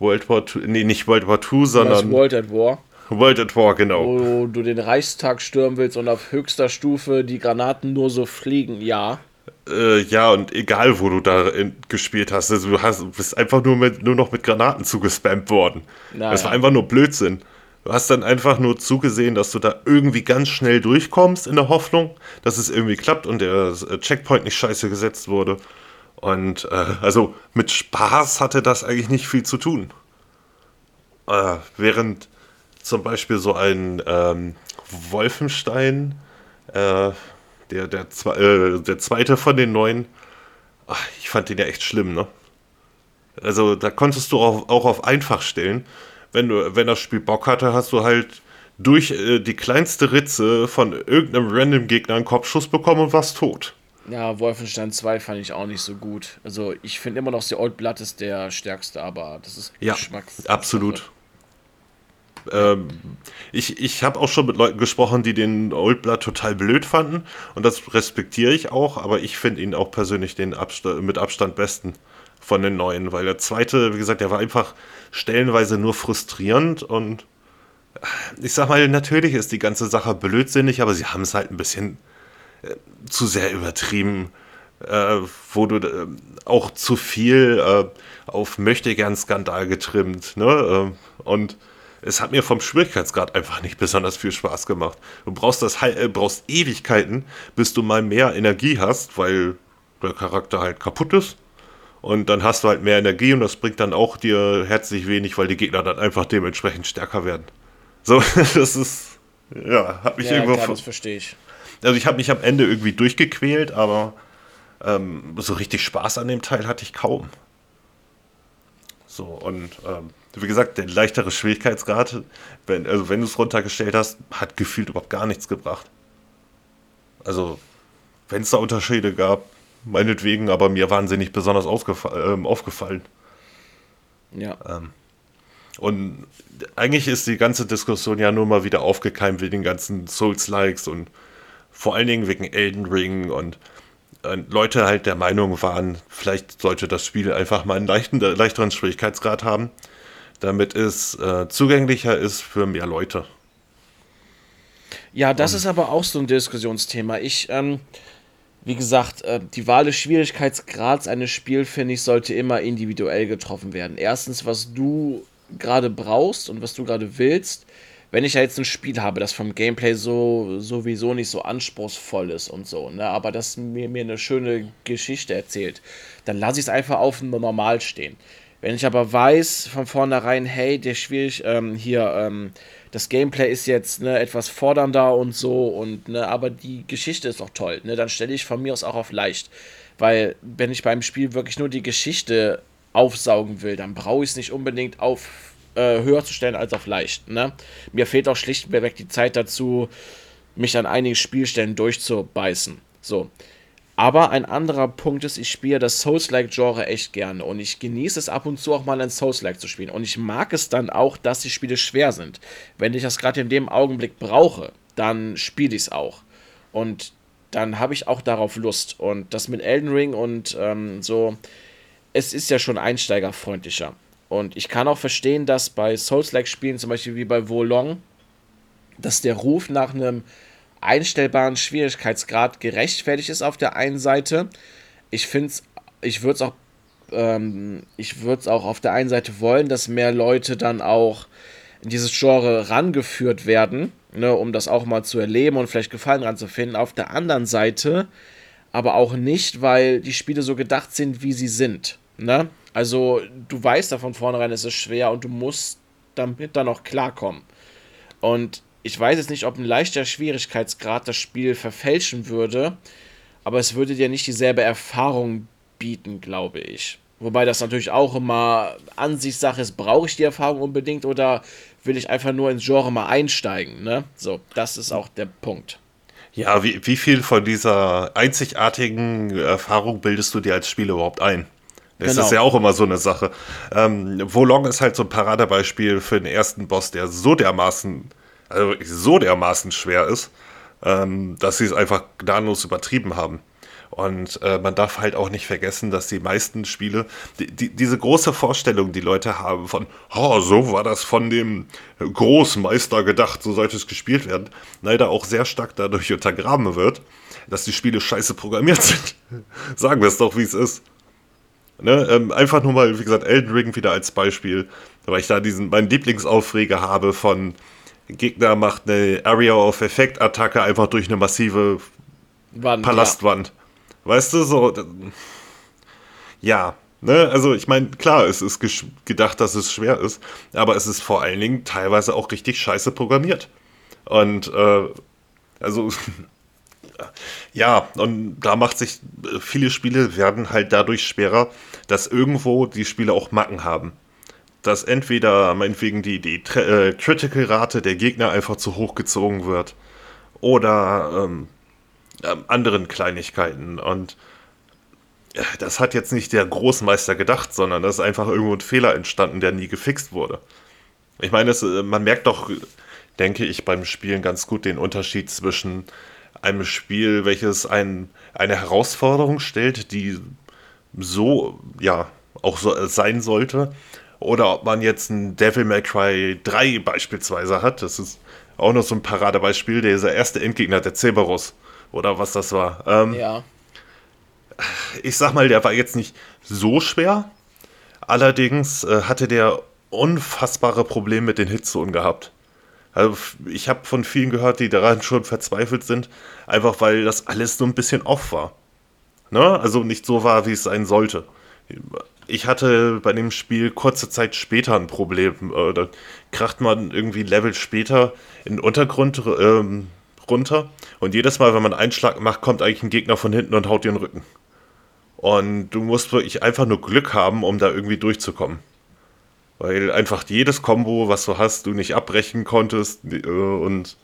World War II, nee, nicht World War II, sondern. Das World at War. World at War, genau. Wo du den Reichstag stürmen willst und auf höchster Stufe die Granaten nur so fliegen, ja. Äh, ja, und egal, wo du da in, gespielt hast, also du hast, bist einfach nur, mit, nur noch mit Granaten zugespammt worden. Na, das war einfach nur Blödsinn. Du hast dann einfach nur zugesehen, dass du da irgendwie ganz schnell durchkommst in der Hoffnung, dass es irgendwie klappt und der äh, Checkpoint nicht scheiße gesetzt wurde. Und äh, also mit Spaß hatte das eigentlich nicht viel zu tun. Äh, während zum Beispiel so ein ähm, Wolfenstein, äh, der, der, äh, der zweite von den neuen, ach, ich fand den ja echt schlimm, ne? Also da konntest du auch, auch auf einfach stellen. Wenn, du, wenn das Spiel Bock hatte, hast du halt durch äh, die kleinste Ritze von irgendeinem random Gegner einen Kopfschuss bekommen und warst tot. Ja, Wolfenstein 2 fand ich auch nicht so gut. Also ich finde immer noch, The Old Blood ist der stärkste, aber das ist ja, Geschmacks. Absolut. Ähm, ich ich habe auch schon mit Leuten gesprochen, die den Old Blood total blöd fanden und das respektiere ich auch, aber ich finde ihn auch persönlich den Absta mit Abstand besten von den neuen, weil der zweite, wie gesagt, der war einfach stellenweise nur frustrierend und äh, ich sag mal, natürlich ist die ganze Sache blödsinnig, aber sie haben es halt ein bisschen äh, zu sehr übertrieben, äh, wo du äh, auch zu viel äh, auf Möchtegern-Skandal getrimmt, ne? Äh, und es hat mir vom Schwierigkeitsgrad einfach nicht besonders viel Spaß gemacht. Du brauchst das äh, brauchst Ewigkeiten, bis du mal mehr Energie hast, weil der Charakter halt kaputt ist. Und dann hast du halt mehr Energie und das bringt dann auch dir herzlich wenig, weil die Gegner dann einfach dementsprechend stärker werden. So, [laughs] das ist, ja, hat mich ja, irgendwo. Klar, das verstehe ich. Also ich habe mich am Ende irgendwie durchgequält, aber ähm, so richtig Spaß an dem Teil hatte ich kaum. So, und ähm, wie gesagt, der leichtere Schwierigkeitsgrad, wenn, also wenn du es runtergestellt hast, hat gefühlt überhaupt gar nichts gebracht. Also, wenn es da Unterschiede gab, meinetwegen, aber mir waren sie nicht besonders ähm, aufgefallen. Ja. Ähm, und eigentlich ist die ganze Diskussion ja nur mal wieder aufgekeimt wegen den ganzen Souls-Likes und vor allen Dingen wegen Elden Ring und äh, Leute halt der Meinung waren, vielleicht sollte das Spiel einfach mal einen leichten, leichteren Schwierigkeitsgrad haben damit es äh, zugänglicher ist für mehr Leute. Ja, das um. ist aber auch so ein Diskussionsthema. Ich, ähm, wie gesagt, äh, die Wahl des Schwierigkeitsgrads eines Spiels, finde ich, sollte immer individuell getroffen werden. Erstens, was du gerade brauchst und was du gerade willst. Wenn ich ja jetzt ein Spiel habe, das vom Gameplay so sowieso nicht so anspruchsvoll ist und so, ne, aber das mir, mir eine schöne Geschichte erzählt, dann lasse ich es einfach auf normal stehen. Wenn ich aber weiß von vornherein, hey, der schwierig, ähm, hier, ähm, das Gameplay ist jetzt ne, etwas fordernder und so, und ne, aber die Geschichte ist auch toll, ne, dann stelle ich von mir aus auch auf leicht. Weil, wenn ich beim Spiel wirklich nur die Geschichte aufsaugen will, dann brauche ich es nicht unbedingt auf äh, höher zu stellen als auf leicht. Ne? Mir fehlt auch schlichtweg die Zeit dazu, mich an einigen Spielstellen durchzubeißen. So. Aber ein anderer Punkt ist, ich spiele das Souls-like-Genre echt gerne und ich genieße es ab und zu auch mal ein Souls-like zu spielen. Und ich mag es dann auch, dass die Spiele schwer sind. Wenn ich das gerade in dem Augenblick brauche, dann spiele ich es auch. Und dann habe ich auch darauf Lust. Und das mit Elden Ring und ähm, so, es ist ja schon einsteigerfreundlicher. Und ich kann auch verstehen, dass bei Souls-like-Spielen, zum Beispiel wie bei Wolong, dass der Ruf nach einem einstellbaren Schwierigkeitsgrad gerechtfertigt ist auf der einen Seite. Ich finde es, ich würde es auch, ähm, ich würde es auch auf der einen Seite wollen, dass mehr Leute dann auch in dieses Genre rangeführt werden, ne, um das auch mal zu erleben und vielleicht Gefallen ranzufinden. Auf der anderen Seite aber auch nicht, weil die Spiele so gedacht sind, wie sie sind. Ne? Also du weißt da von vornherein, es ist schwer und du musst damit dann auch klarkommen. Und ich weiß jetzt nicht, ob ein leichter Schwierigkeitsgrad das Spiel verfälschen würde, aber es würde dir nicht dieselbe Erfahrung bieten, glaube ich. Wobei das natürlich auch immer Ansichtssache ist, brauche ich die Erfahrung unbedingt oder will ich einfach nur ins Genre mal einsteigen, ne? So, das ist auch der Punkt. Ja, wie, wie viel von dieser einzigartigen Erfahrung bildest du dir als Spiel überhaupt ein? Das genau. ist ja auch immer so eine Sache. Ähm, Wolong ist halt so ein Paradebeispiel für den ersten Boss, der so dermaßen also so dermaßen schwer ist, ähm, dass sie es einfach gnadenlos übertrieben haben. Und äh, man darf halt auch nicht vergessen, dass die meisten Spiele, die, die, diese große Vorstellung, die Leute haben von, oh, so war das von dem Großmeister gedacht, so sollte es gespielt werden, leider auch sehr stark dadurch untergraben wird, dass die Spiele scheiße programmiert [laughs] sind. Sagen wir es doch, wie es ist. Ne? Ähm, einfach nur mal, wie gesagt, Elden Ring wieder als Beispiel, weil ich da diesen, meinen Lieblingsaufreger habe von Gegner macht eine Area of Effect Attacke einfach durch eine massive Wand, Palastwand. Ja. Weißt du, so. Ja, ne, also ich meine, klar, es ist gedacht, dass es schwer ist, aber es ist vor allen Dingen teilweise auch richtig scheiße programmiert. Und, äh, also. [laughs] ja, und da macht sich, viele Spiele werden halt dadurch schwerer, dass irgendwo die Spiele auch Macken haben. Dass entweder meinetwegen die, die äh, Critical-Rate der Gegner einfach zu hoch gezogen wird oder ähm, ähm, anderen Kleinigkeiten. Und das hat jetzt nicht der Großmeister gedacht, sondern da ist einfach irgendwo ein Fehler entstanden, der nie gefixt wurde. Ich meine, es, äh, man merkt doch, denke ich, beim Spielen ganz gut den Unterschied zwischen einem Spiel, welches ein, eine Herausforderung stellt, die so, ja, auch so sein sollte, oder ob man jetzt ein Devil May Cry 3 beispielsweise hat. Das ist auch noch so ein Paradebeispiel, dieser erste Endgegner, der Cerberus oder was das war. Ähm, ja. Ich sag mal, der war jetzt nicht so schwer. Allerdings äh, hatte der unfassbare Probleme mit den Hitzonen gehabt. Also ich habe von vielen gehört, die daran schon verzweifelt sind, einfach weil das alles so ein bisschen off war. Ne? Also nicht so war, wie es sein sollte. Ich hatte bei dem Spiel kurze Zeit später ein Problem. Äh, da kracht man irgendwie Level später in den Untergrund ähm, runter. Und jedes Mal, wenn man einen Schlag macht, kommt eigentlich ein Gegner von hinten und haut dir den Rücken. Und du musst wirklich einfach nur Glück haben, um da irgendwie durchzukommen. Weil einfach jedes Combo, was du hast, du nicht abbrechen konntest äh, und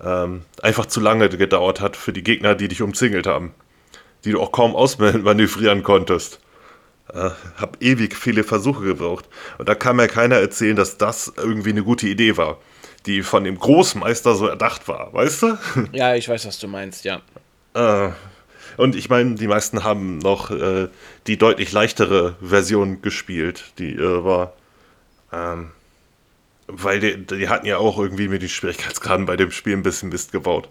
ähm, einfach zu lange gedauert hat für die Gegner, die dich umzingelt haben. Die du auch kaum ausmanövrieren konntest. Äh, hab ewig viele Versuche gebraucht. Und da kann mir keiner erzählen, dass das irgendwie eine gute Idee war die von dem Großmeister so erdacht war, weißt du? [laughs] Ja, ich weiß, was du meinst, ja. Äh, und ich meine, die meisten haben noch äh, die deutlich leichtere Version gespielt. Die äh, war. Ähm, weil die, die, hatten ja auch irgendwie mit den Schwierigkeitsgraden bei dem Spiel ein bisschen Mist gebaut.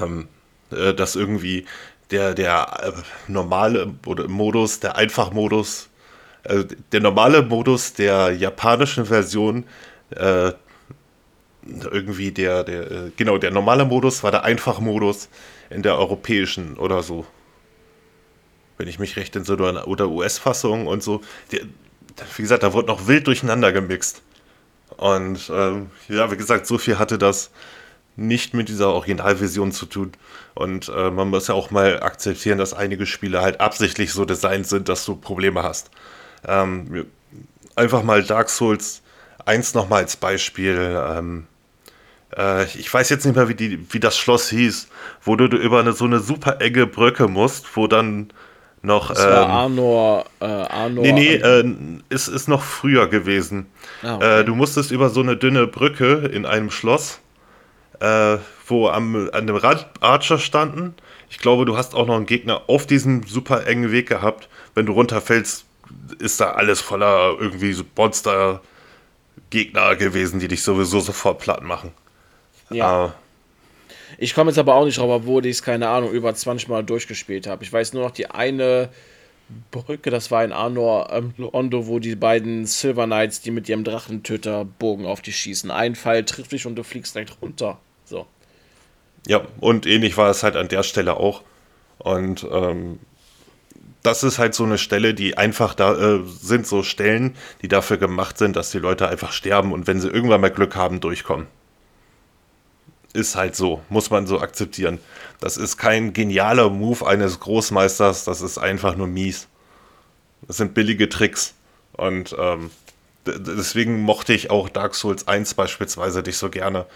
Ähm, äh, dass irgendwie der, der äh, normale Modus, der Einfachmodus, äh, der normale Modus der japanischen Version äh, irgendwie der, der, äh, genau, der normale Modus war der Einfachmodus in der europäischen oder so. Wenn ich mich recht entsinne, oder US-Fassung und so. Die, wie gesagt, da wurde noch wild durcheinander gemixt. Und ähm, ja, wie gesagt, so viel hatte das nicht mit dieser Originalversion zu tun. Und äh, man muss ja auch mal akzeptieren, dass einige Spiele halt absichtlich so designt sind, dass du Probleme hast. Ähm, einfach mal Dark Souls eins nochmal als Beispiel. Ähm, äh, ich weiß jetzt nicht mehr, wie, die, wie das Schloss hieß, wo du über eine, so eine super enge Brücke musst, wo dann noch. Das war ähm, Arnor. Äh, Arnor nee, nee, äh, ist, ist noch früher gewesen. Ah, okay. äh, du musstest über so eine dünne Brücke in einem Schloss, äh, wo am, an dem Rad Archer standen. Ich glaube, du hast auch noch einen Gegner auf diesem super engen Weg gehabt. Wenn du runterfällst, ist da alles voller irgendwie so Monster. Gegner gewesen, die dich sowieso sofort platt machen. Ja. Äh, ich komme jetzt aber auch nicht drauf, obwohl ich es, keine Ahnung, über 20 Mal durchgespielt habe. Ich weiß nur noch die eine Brücke, das war in Arnor ähm, Ondo, wo die beiden Silver Knights, die mit ihrem Drachentöterbogen auf dich schießen. Ein Pfeil trifft dich und du fliegst direkt runter. So. Ja, und ähnlich war es halt an der Stelle auch. Und ähm, das ist halt so eine Stelle, die einfach da äh, sind, so Stellen, die dafür gemacht sind, dass die Leute einfach sterben und wenn sie irgendwann mal Glück haben, durchkommen. Ist halt so, muss man so akzeptieren. Das ist kein genialer Move eines Großmeisters, das ist einfach nur mies. Das sind billige Tricks. Und ähm, deswegen mochte ich auch Dark Souls 1 beispielsweise nicht so gerne,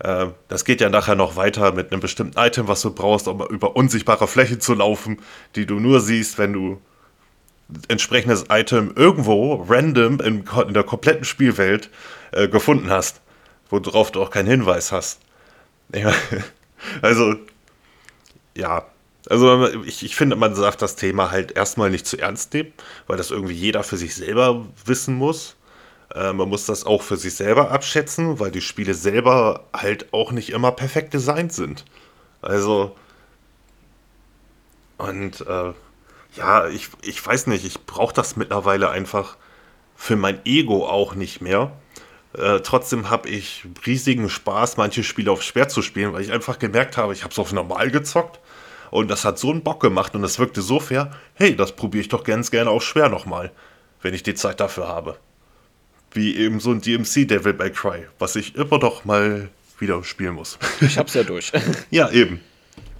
äh, das geht ja nachher noch weiter mit einem bestimmten Item, was du brauchst, um über unsichtbare Fläche zu laufen, die du nur siehst, wenn du entsprechendes Item irgendwo random in, in der kompletten Spielwelt äh, gefunden hast, worauf du auch keinen Hinweis hast. Ja, [laughs] also, ja, Also ich, ich finde, man darf das Thema halt erstmal nicht zu ernst nehmen, weil das irgendwie jeder für sich selber wissen muss. Äh, man muss das auch für sich selber abschätzen, weil die Spiele selber halt auch nicht immer perfekt designt sind. Also und äh, ja, ich, ich weiß nicht, ich brauche das mittlerweile einfach für mein Ego auch nicht mehr. Äh, trotzdem habe ich riesigen Spaß, manche Spiele auf schwer zu spielen, weil ich einfach gemerkt habe, ich habe es auf normal gezockt und das hat so einen Bock gemacht und es wirkte so fair, hey, das probiere ich doch ganz gerne auf schwer nochmal, wenn ich die Zeit dafür habe. Wie eben so ein DMC Devil May Cry, was ich immer doch mal wieder spielen muss. Ich hab's ja durch. [laughs] ja, eben.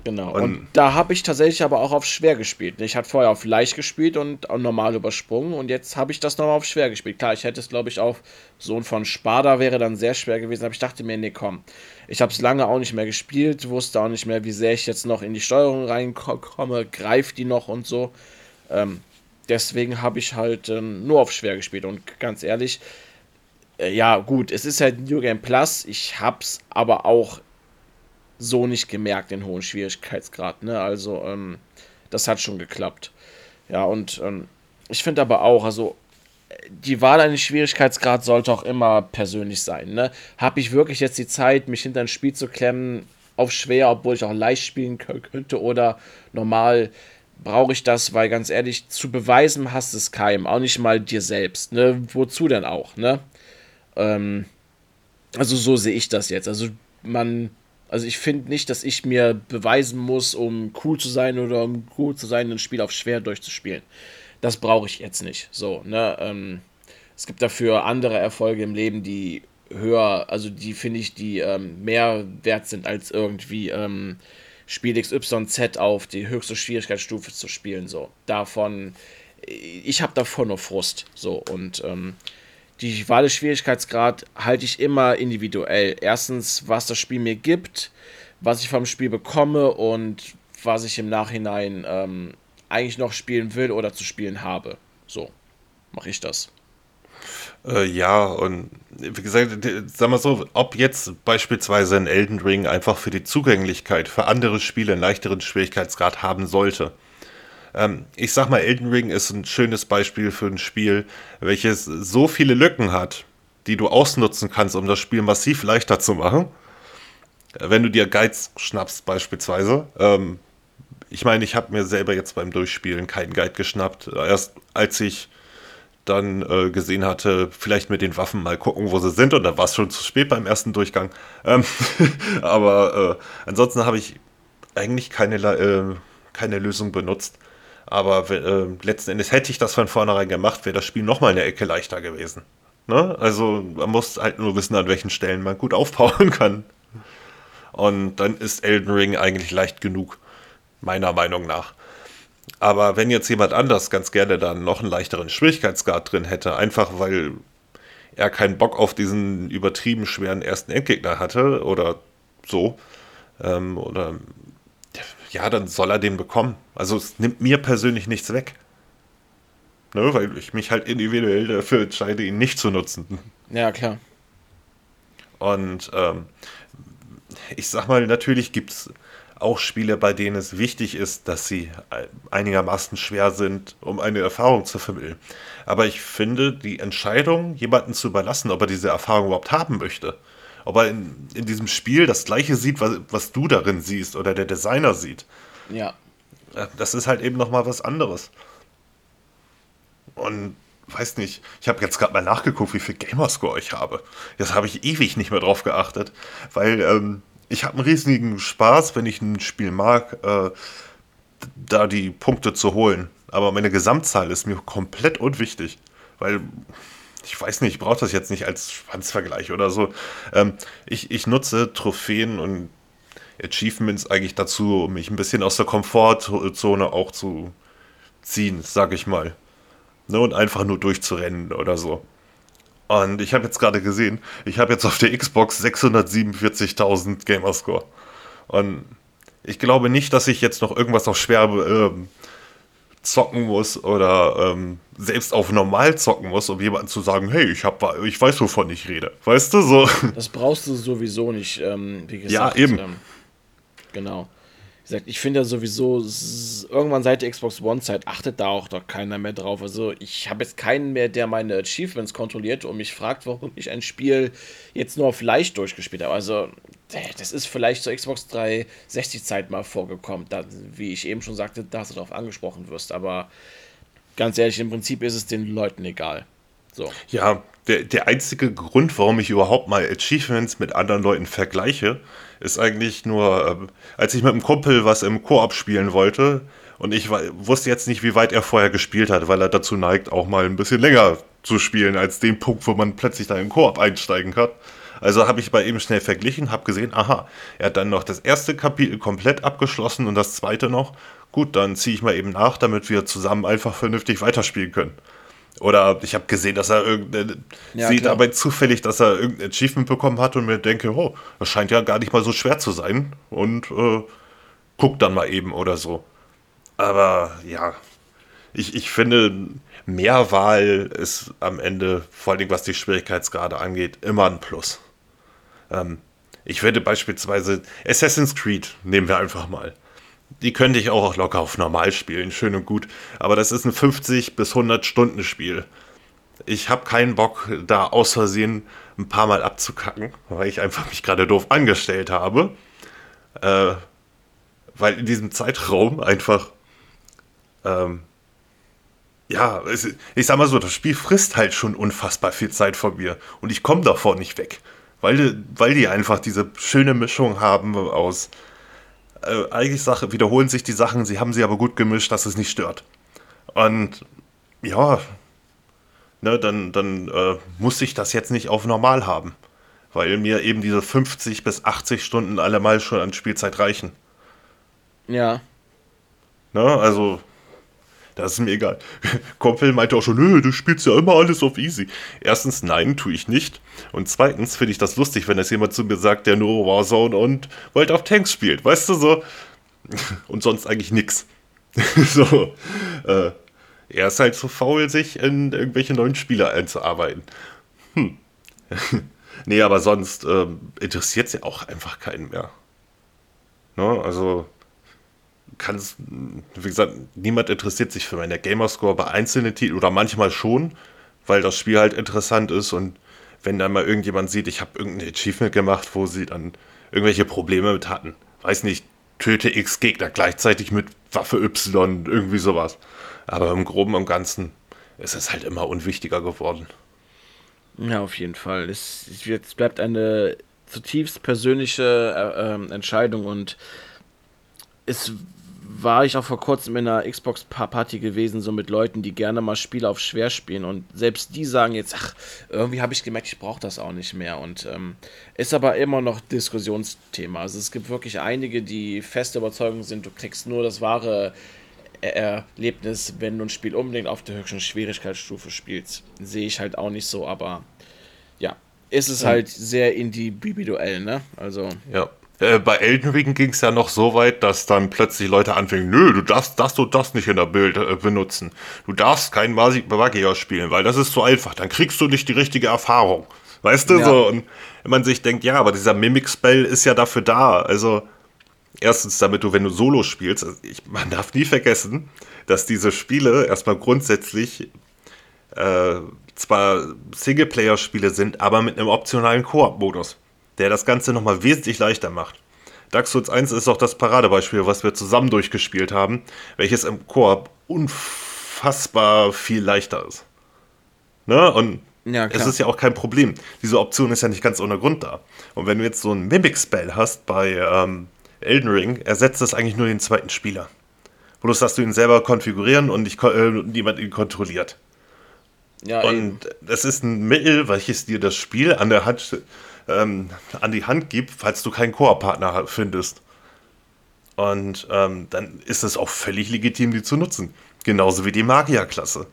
Genau. Und, und da habe ich tatsächlich aber auch auf schwer gespielt. Ich hatte vorher auf leicht gespielt und normal übersprungen und jetzt habe ich das nochmal auf schwer gespielt. Klar, ich hätte es, glaube ich, auf Sohn von Spada wäre dann sehr schwer gewesen, aber ich dachte mir, nee, komm. Ich habe es lange auch nicht mehr gespielt, wusste auch nicht mehr, wie sehr ich jetzt noch in die Steuerung reinkomme, greift die noch und so. Ähm, deswegen habe ich halt äh, nur auf schwer gespielt und ganz ehrlich, äh, ja, gut, es ist halt New Game Plus. Ich habe es aber auch so nicht gemerkt, den hohen Schwierigkeitsgrad. Ne? Also, ähm, das hat schon geklappt. Ja, und ähm, ich finde aber auch, also die Wahl eines Schwierigkeitsgrads sollte auch immer persönlich sein. Ne? Habe ich wirklich jetzt die Zeit, mich hinter ein Spiel zu klemmen, auf schwer, obwohl ich auch leicht spielen könnte oder normal, brauche ich das, weil ganz ehrlich, zu beweisen hast es keinem, auch nicht mal dir selbst. Ne? Wozu denn auch? Ne? Ähm, also so sehe ich das jetzt. Also man also ich finde nicht, dass ich mir beweisen muss, um cool zu sein oder um cool zu sein, ein Spiel auf schwer durchzuspielen. Das brauche ich jetzt nicht. So, ne? Ähm, es gibt dafür andere Erfolge im Leben, die höher, also die finde ich, die ähm, mehr wert sind, als irgendwie ähm, Spiel XYZ auf die höchste Schwierigkeitsstufe zu spielen. So, davon, ich habe davon nur Frust. So, und ähm, die Wahl des Schwierigkeitsgrad halte ich immer individuell. Erstens, was das Spiel mir gibt, was ich vom Spiel bekomme und was ich im Nachhinein ähm, eigentlich noch spielen will oder zu spielen habe. So mache ich das. Äh, ja, und wie gesagt, sag mal so, ob jetzt beispielsweise ein Elden Ring einfach für die Zugänglichkeit für andere Spiele einen leichteren Schwierigkeitsgrad haben sollte ähm, ich sag mal, Elden Ring ist ein schönes Beispiel für ein Spiel, welches so viele Lücken hat, die du ausnutzen kannst, um das Spiel massiv leichter zu machen. Wenn du dir Guides schnappst beispielsweise. Ähm, ich meine, ich habe mir selber jetzt beim Durchspielen keinen Guide geschnappt. Erst als ich dann äh, gesehen hatte, vielleicht mit den Waffen mal gucken, wo sie sind. Und da war es schon zu spät beim ersten Durchgang. Ähm, [laughs] aber äh, ansonsten habe ich eigentlich keine, äh, keine Lösung benutzt. Aber äh, letzten Endes hätte ich das von vornherein gemacht, wäre das Spiel nochmal eine Ecke leichter gewesen. Ne? Also man muss halt nur wissen, an welchen Stellen man gut [laughs] aufbauen kann. Und dann ist Elden Ring eigentlich leicht genug, meiner Meinung nach. Aber wenn jetzt jemand anders ganz gerne dann noch einen leichteren Schwierigkeitsgrad drin hätte, einfach weil er keinen Bock auf diesen übertrieben schweren ersten Endgegner hatte oder so, ähm, oder ja, dann soll er den bekommen. Also es nimmt mir persönlich nichts weg. Ne, weil ich mich halt individuell dafür entscheide, ihn nicht zu nutzen. Ja, klar. Und ähm, ich sag mal, natürlich gibt es auch Spiele, bei denen es wichtig ist, dass sie einigermaßen schwer sind, um eine Erfahrung zu vermitteln. Aber ich finde, die Entscheidung, jemanden zu überlassen, ob er diese Erfahrung überhaupt haben möchte, ob er in, in diesem Spiel das gleiche sieht, was, was du darin siehst oder der Designer sieht. Ja. Das ist halt eben nochmal was anderes. Und weiß nicht, ich habe jetzt gerade mal nachgeguckt, wie viel Gamerscore ich habe. Jetzt habe ich ewig nicht mehr drauf geachtet, weil ähm, ich habe einen riesigen Spaß, wenn ich ein Spiel mag, äh, da die Punkte zu holen. Aber meine Gesamtzahl ist mir komplett unwichtig, weil ich weiß nicht, ich brauche das jetzt nicht als Schwanzvergleich oder so. Ähm, ich, ich nutze Trophäen und Achievements eigentlich dazu, um mich ein bisschen aus der Komfortzone auch zu ziehen, sag ich mal. Ne, und einfach nur durchzurennen oder so. Und ich habe jetzt gerade gesehen, ich habe jetzt auf der Xbox 647.000 Gamerscore. Und ich glaube nicht, dass ich jetzt noch irgendwas auf schwer äh, zocken muss oder ähm, selbst auf normal zocken muss, um jemandem zu sagen, hey, ich, hab, ich weiß, wovon ich rede. Weißt du, so. Das brauchst du sowieso nicht, ähm, wie gesagt. Ja, eben. Ähm, genau. Gesagt, ich finde ja sowieso, irgendwann seit der Xbox One-Zeit achtet da auch doch keiner mehr drauf. Also ich habe jetzt keinen mehr, der meine Achievements kontrolliert und mich fragt, warum ich ein Spiel jetzt nur auf leicht durchgespielt habe. Also das ist vielleicht zur Xbox 360-Zeit mal vorgekommen, da, wie ich eben schon sagte, dass du darauf angesprochen wirst. Aber ganz ehrlich, im Prinzip ist es den Leuten egal. So. Ja, der, der einzige Grund, warum ich überhaupt mal Achievements mit anderen Leuten vergleiche, ist eigentlich nur, äh, als ich mit einem Kumpel was im Koop spielen wollte und ich wusste jetzt nicht, wie weit er vorher gespielt hat, weil er dazu neigt, auch mal ein bisschen länger zu spielen als den Punkt, wo man plötzlich da in Koop einsteigen kann. Also habe ich bei ihm schnell verglichen, habe gesehen, aha, er hat dann noch das erste Kapitel komplett abgeschlossen und das zweite noch. Gut, dann ziehe ich mal eben nach, damit wir zusammen einfach vernünftig weiterspielen können. Oder ich habe gesehen, dass er irgendeine, ja, sehe dabei zufällig, dass er irgendein Achievement bekommen hat und mir denke, oh, das scheint ja gar nicht mal so schwer zu sein. Und äh, guck dann mal eben oder so. Aber ja, ich, ich finde, mehr Wahl ist am Ende, vor allem was die Schwierigkeitsgrade angeht, immer ein Plus. Ähm, ich würde beispielsweise Assassin's Creed nehmen wir einfach mal die könnte ich auch locker auf normal spielen, schön und gut. Aber das ist ein 50 bis 100 Stunden Spiel. Ich habe keinen Bock, da aus Versehen ein paar Mal abzukacken, weil ich einfach mich gerade doof angestellt habe. Äh, weil in diesem Zeitraum einfach, ähm, ja, es, ich sag mal so, das Spiel frisst halt schon unfassbar viel Zeit von mir und ich komme davor nicht weg. Weil, weil die einfach diese schöne Mischung haben aus äh, eigentlich Sache, wiederholen sich die Sachen, sie haben sie aber gut gemischt, dass es nicht stört. Und ja, ne, dann, dann äh, muss ich das jetzt nicht auf normal haben. Weil mir eben diese 50 bis 80 Stunden allemal schon an Spielzeit reichen. Ja. Ne, also das ist mir egal. [laughs] Kumpel meinte auch schon, nö, du spielst ja immer alles auf easy. Erstens, nein, tue ich nicht. Und zweitens finde ich das lustig, wenn das jemand zu mir sagt, der nur Warzone und World of Tanks spielt. Weißt du so? [laughs] Und sonst eigentlich nix. [laughs] so. Äh, er ist halt zu faul, sich in irgendwelche neuen Spiele einzuarbeiten. Hm. nee, aber sonst äh, interessiert es ja auch einfach keinen mehr. Ne? Also kann es, wie gesagt, niemand interessiert sich für meine Gamerscore bei einzelnen Titeln oder manchmal schon, weil das Spiel halt interessant ist und wenn dann mal irgendjemand sieht, ich habe irgendein Achievement gemacht, wo sie dann irgendwelche Probleme mit hatten, weiß nicht, töte X Gegner gleichzeitig mit Waffe Y, irgendwie sowas. Aber im Groben und Ganzen ist es halt immer unwichtiger geworden. Ja, auf jeden Fall. Es, es bleibt eine zutiefst persönliche äh, äh, Entscheidung und es war ich auch vor kurzem in einer Xbox-Party gewesen, so mit Leuten, die gerne mal Spiele auf schwer spielen. Und selbst die sagen jetzt, ach, irgendwie habe ich gemerkt, ich brauche das auch nicht mehr. Und ähm, ist aber immer noch Diskussionsthema. Also es gibt wirklich einige, die feste Überzeugung sind, du kriegst nur das wahre Erlebnis, wenn du ein Spiel unbedingt auf der höchsten Schwierigkeitsstufe spielst. Sehe ich halt auch nicht so, aber ja, ist es halt sehr individuell, ne? Also. Ja. Äh, bei Elden Ring ging es ja noch so weit, dass dann plötzlich Leute anfingen, nö, du darfst das und das nicht in der Bild äh, benutzen. Du darfst kein Magier spielen, weil das ist zu einfach. Dann kriegst du nicht die richtige Erfahrung. Weißt du, ja. so. Und wenn man sich denkt, ja, aber dieser Mimic-Spell ist ja dafür da. Also, erstens, damit du, wenn du Solo spielst, also ich, man darf nie vergessen, dass diese Spiele erstmal grundsätzlich äh, zwar Singleplayer-Spiele sind, aber mit einem optionalen Koop-Modus der das Ganze nochmal wesentlich leichter macht. Dark Souls 1 ist auch das Paradebeispiel, was wir zusammen durchgespielt haben, welches im Koop unfassbar viel leichter ist. Ne? Und ja, es ist ja auch kein Problem. Diese Option ist ja nicht ganz ohne Grund da. Und wenn du jetzt so ein Mimic-Spell hast bei ähm, Elden Ring, ersetzt das eigentlich nur den zweiten Spieler. Bloß, dass du ihn selber konfigurieren und nicht, äh, niemand ihn kontrolliert. Ja, und eben. das ist ein Mittel, welches dir das Spiel an der Hand ähm, an die Hand gibt, falls du keinen Koop-Partner findest. Und ähm, dann ist es auch völlig legitim, die zu nutzen. Genauso wie die Magierklasse.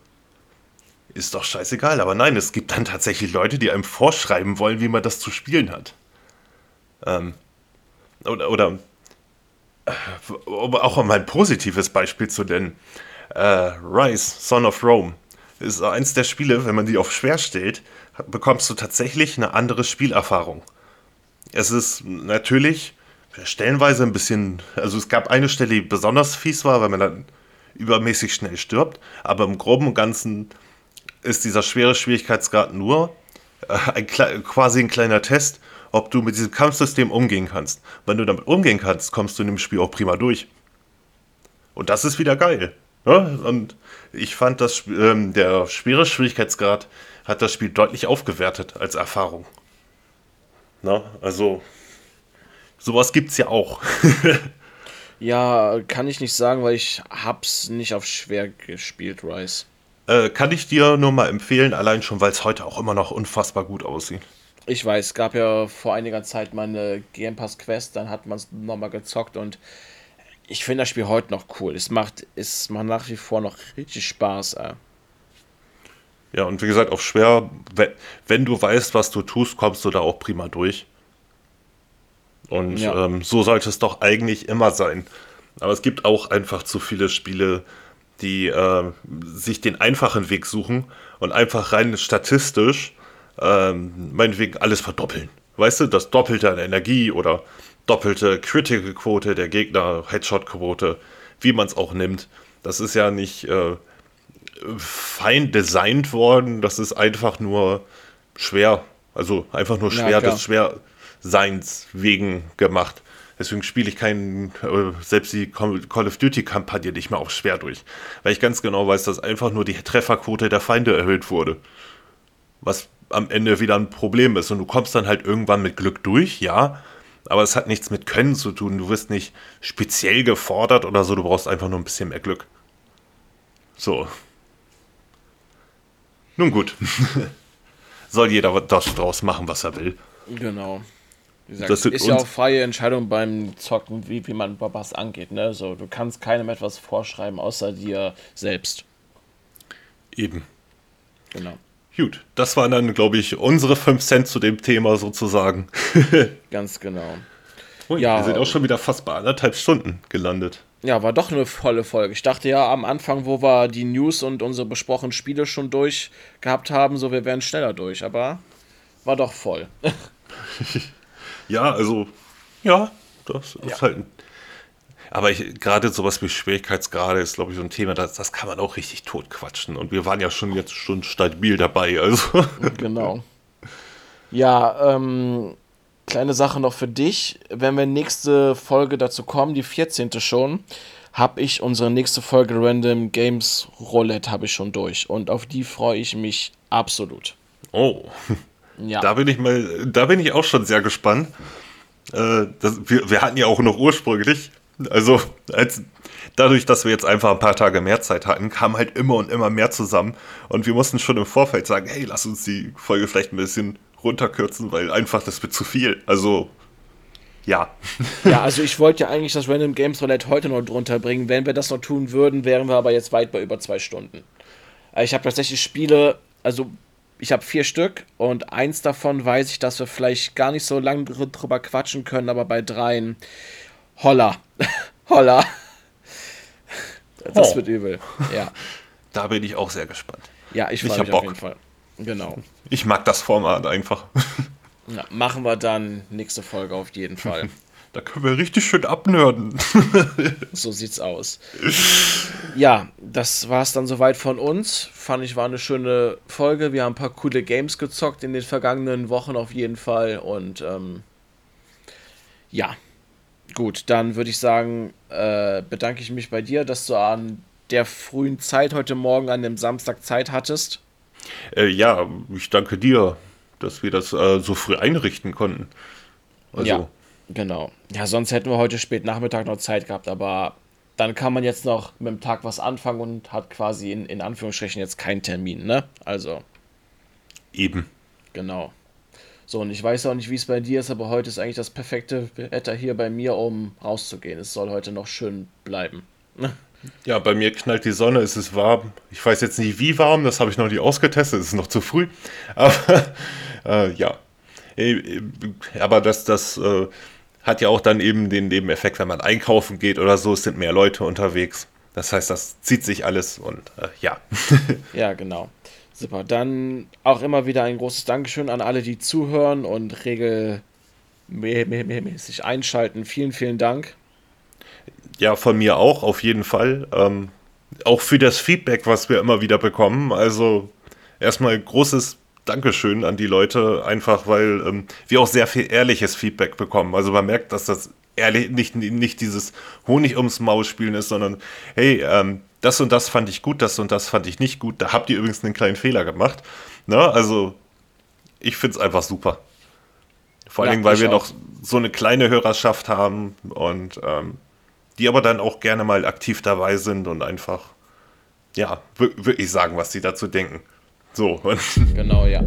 Ist doch scheißegal, aber nein, es gibt dann tatsächlich Leute, die einem vorschreiben wollen, wie man das zu spielen hat. Ähm, oder, oder äh, um auch mal ein positives Beispiel zu nennen. Äh, Rise, Son of Rome, ist eins der Spiele, wenn man die auf schwer stellt, bekommst du tatsächlich eine andere Spielerfahrung. Es ist natürlich stellenweise ein bisschen, also es gab eine Stelle, die besonders fies war, weil man dann übermäßig schnell stirbt, aber im Groben und Ganzen ist dieser schwere Schwierigkeitsgrad nur äh, ein, quasi ein kleiner Test, ob du mit diesem Kampfsystem umgehen kannst. Wenn du damit umgehen kannst, kommst du in dem Spiel auch prima durch. Und das ist wieder geil. Ne? Und ich fand, dass ähm, der schwere Schwierigkeitsgrad hat das Spiel deutlich aufgewertet als Erfahrung. Na, also sowas gibt es ja auch. [laughs] ja, kann ich nicht sagen, weil ich hab's nicht auf schwer gespielt, Rice. Äh, kann ich dir nur mal empfehlen, allein schon, weil es heute auch immer noch unfassbar gut aussieht. Ich weiß, es gab ja vor einiger Zeit mal eine Game Pass Quest, dann hat man es nochmal gezockt und ich finde das Spiel heute noch cool. Es macht, es macht nach wie vor noch richtig Spaß. Ey. Ja, und wie gesagt, auf schwer, wenn, wenn du weißt, was du tust, kommst du da auch prima durch. Und ja. ähm, so sollte es doch eigentlich immer sein. Aber es gibt auch einfach zu viele Spiele, die äh, sich den einfachen Weg suchen und einfach rein statistisch ähm, meinetwegen alles verdoppeln. Weißt du, das Doppelte an Energie oder doppelte Critical-Quote der Gegner, Headshot-Quote, wie man es auch nimmt. Das ist ja nicht äh, fein designt worden, das ist einfach nur schwer. Also einfach nur schwer ja, des Schwerseins wegen gemacht. Deswegen spiele ich keinen, äh, selbst die Call of Duty-Kampagne nicht mehr auf schwer durch. Weil ich ganz genau weiß, dass einfach nur die Trefferquote der Feinde erhöht wurde. Was am Ende wieder ein Problem ist. Und du kommst dann halt irgendwann mit Glück durch, ja. Aber es hat nichts mit Können zu tun. Du wirst nicht speziell gefordert oder so. Du brauchst einfach nur ein bisschen mehr Glück. So. Nun gut. [laughs] Soll jeder das draus machen, was er will. Genau. Gesagt, das ist ja auch freie Entscheidung beim Zocken, wie, wie man was angeht. Ne? So, du kannst keinem etwas vorschreiben, außer dir selbst. Eben. Genau. Gut, das waren dann, glaube ich, unsere 5 Cent zu dem Thema sozusagen. [laughs] Ganz genau. Ui, ja, wir sind auch schon wieder fast bei anderthalb Stunden gelandet. Ja, war doch eine volle Folge. Ich dachte ja am Anfang, wo wir die News und unsere besprochenen Spiele schon durch gehabt haben, so wir wären schneller durch, aber war doch voll. [laughs] ja, also, ja, das ist ja. halt ein aber gerade sowas wie Schwierigkeitsgrade ist, glaube ich, so ein Thema, das, das kann man auch richtig totquatschen. Und wir waren ja schon jetzt schon stabil dabei. Also. [laughs] Genau. Ja, ähm, kleine Sache noch für dich. Wenn wir nächste Folge dazu kommen, die 14. schon, habe ich unsere nächste Folge Random Games Roulette habe ich schon durch. Und auf die freue ich mich absolut. Oh. [laughs] Ja. Da bin ich mal, da bin ich auch schon sehr gespannt. Äh, das, wir, wir hatten ja auch noch ursprünglich also, als, dadurch, dass wir jetzt einfach ein paar Tage mehr Zeit hatten, kam halt immer und immer mehr zusammen. Und wir mussten schon im Vorfeld sagen, hey, lass uns die Folge vielleicht ein bisschen runterkürzen, weil einfach das wird zu viel. Also, ja. [laughs] Ja, also ich wollte ja eigentlich das Random Games Roulette heute noch drunter bringen. Wenn wir das noch tun würden, wären wir aber jetzt weit bei über zwei Stunden. Ich habe tatsächlich Spiele, also ich habe vier Stück und eins davon weiß ich, dass wir vielleicht gar nicht so lange drüber quatschen können, aber bei dreien Holla. [laughs] Holla. Das oh. wird übel. Ja. Da bin ich auch sehr gespannt. Ja, ich freue mich Bock. auf jeden Fall. Genau. Ich mag das Format einfach. [laughs] Ja, machen wir dann nächste Folge auf jeden Fall. [laughs] Da können wir richtig schön abnörden. so sieht's aus. Ja, das war's dann soweit von uns. Fand ich war eine schöne Folge. Wir haben ein paar coole Games gezockt in den vergangenen Wochen auf jeden Fall. Und ähm, ja, Gut, dann würde ich sagen, äh, bedanke ich mich bei dir, dass du an der frühen Zeit heute Morgen an dem Samstag Zeit hattest. Äh, ja, ich danke dir, dass wir das äh, so früh einrichten konnten. Also. Ja, genau. Ja, sonst hätten wir heute spät Nachmittag noch Zeit gehabt, aber dann kann man jetzt noch mit dem Tag was anfangen und hat quasi in, in Anführungsstrichen jetzt keinen Termin, ne? Also. Eben. Genau. So, und ich weiß auch nicht, wie es bei dir ist, aber heute ist eigentlich das perfekte Wetter hier bei mir, um rauszugehen. Es soll heute noch schön bleiben. [laughs] Ja, bei mir knallt die Sonne, es ist warm. Ich weiß jetzt nicht, wie warm, das habe ich noch nicht ausgetestet, es ist noch zu früh. [laughs] Aber äh, ja. Äh, äh, aber das, das äh, hat ja auch dann eben den Nebeneffekt, wenn man einkaufen geht oder so, es sind mehr Leute unterwegs. Das heißt, das zieht sich alles und äh, ja. [laughs] ja, genau. Super. Dann auch immer wieder ein großes Dankeschön an alle, die zuhören und regel, mäßig einschalten. Vielen, vielen Dank. Ja, von mir auch, auf jeden Fall. Ähm, auch für das Feedback, was wir immer wieder bekommen. Also erstmal großes Dankeschön an die Leute, einfach weil ähm, wir auch sehr viel ehrliches Feedback bekommen. Also man merkt, dass das ehrlich nicht, nicht dieses Honig ums Maul spielen ist, sondern hey, ähm, das und das fand ich gut, das und das fand ich nicht gut. Da habt ihr übrigens einen kleinen Fehler gemacht. Ne? Also ich finde es einfach super. Vor allen Dingen, weil wir auch. noch so eine kleine Hörerschaft haben und ähm, die aber dann auch gerne mal aktiv dabei sind und einfach, ja, wirklich sagen, was sie dazu denken. So. [laughs] Genau, ja.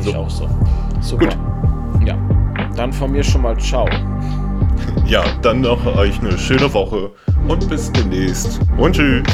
Sehe ich auch so. Super. Gut. Ja. Dann von mir schon mal ciao. Ja, dann noch euch eine schöne Woche und bis demnächst. Und tschüss.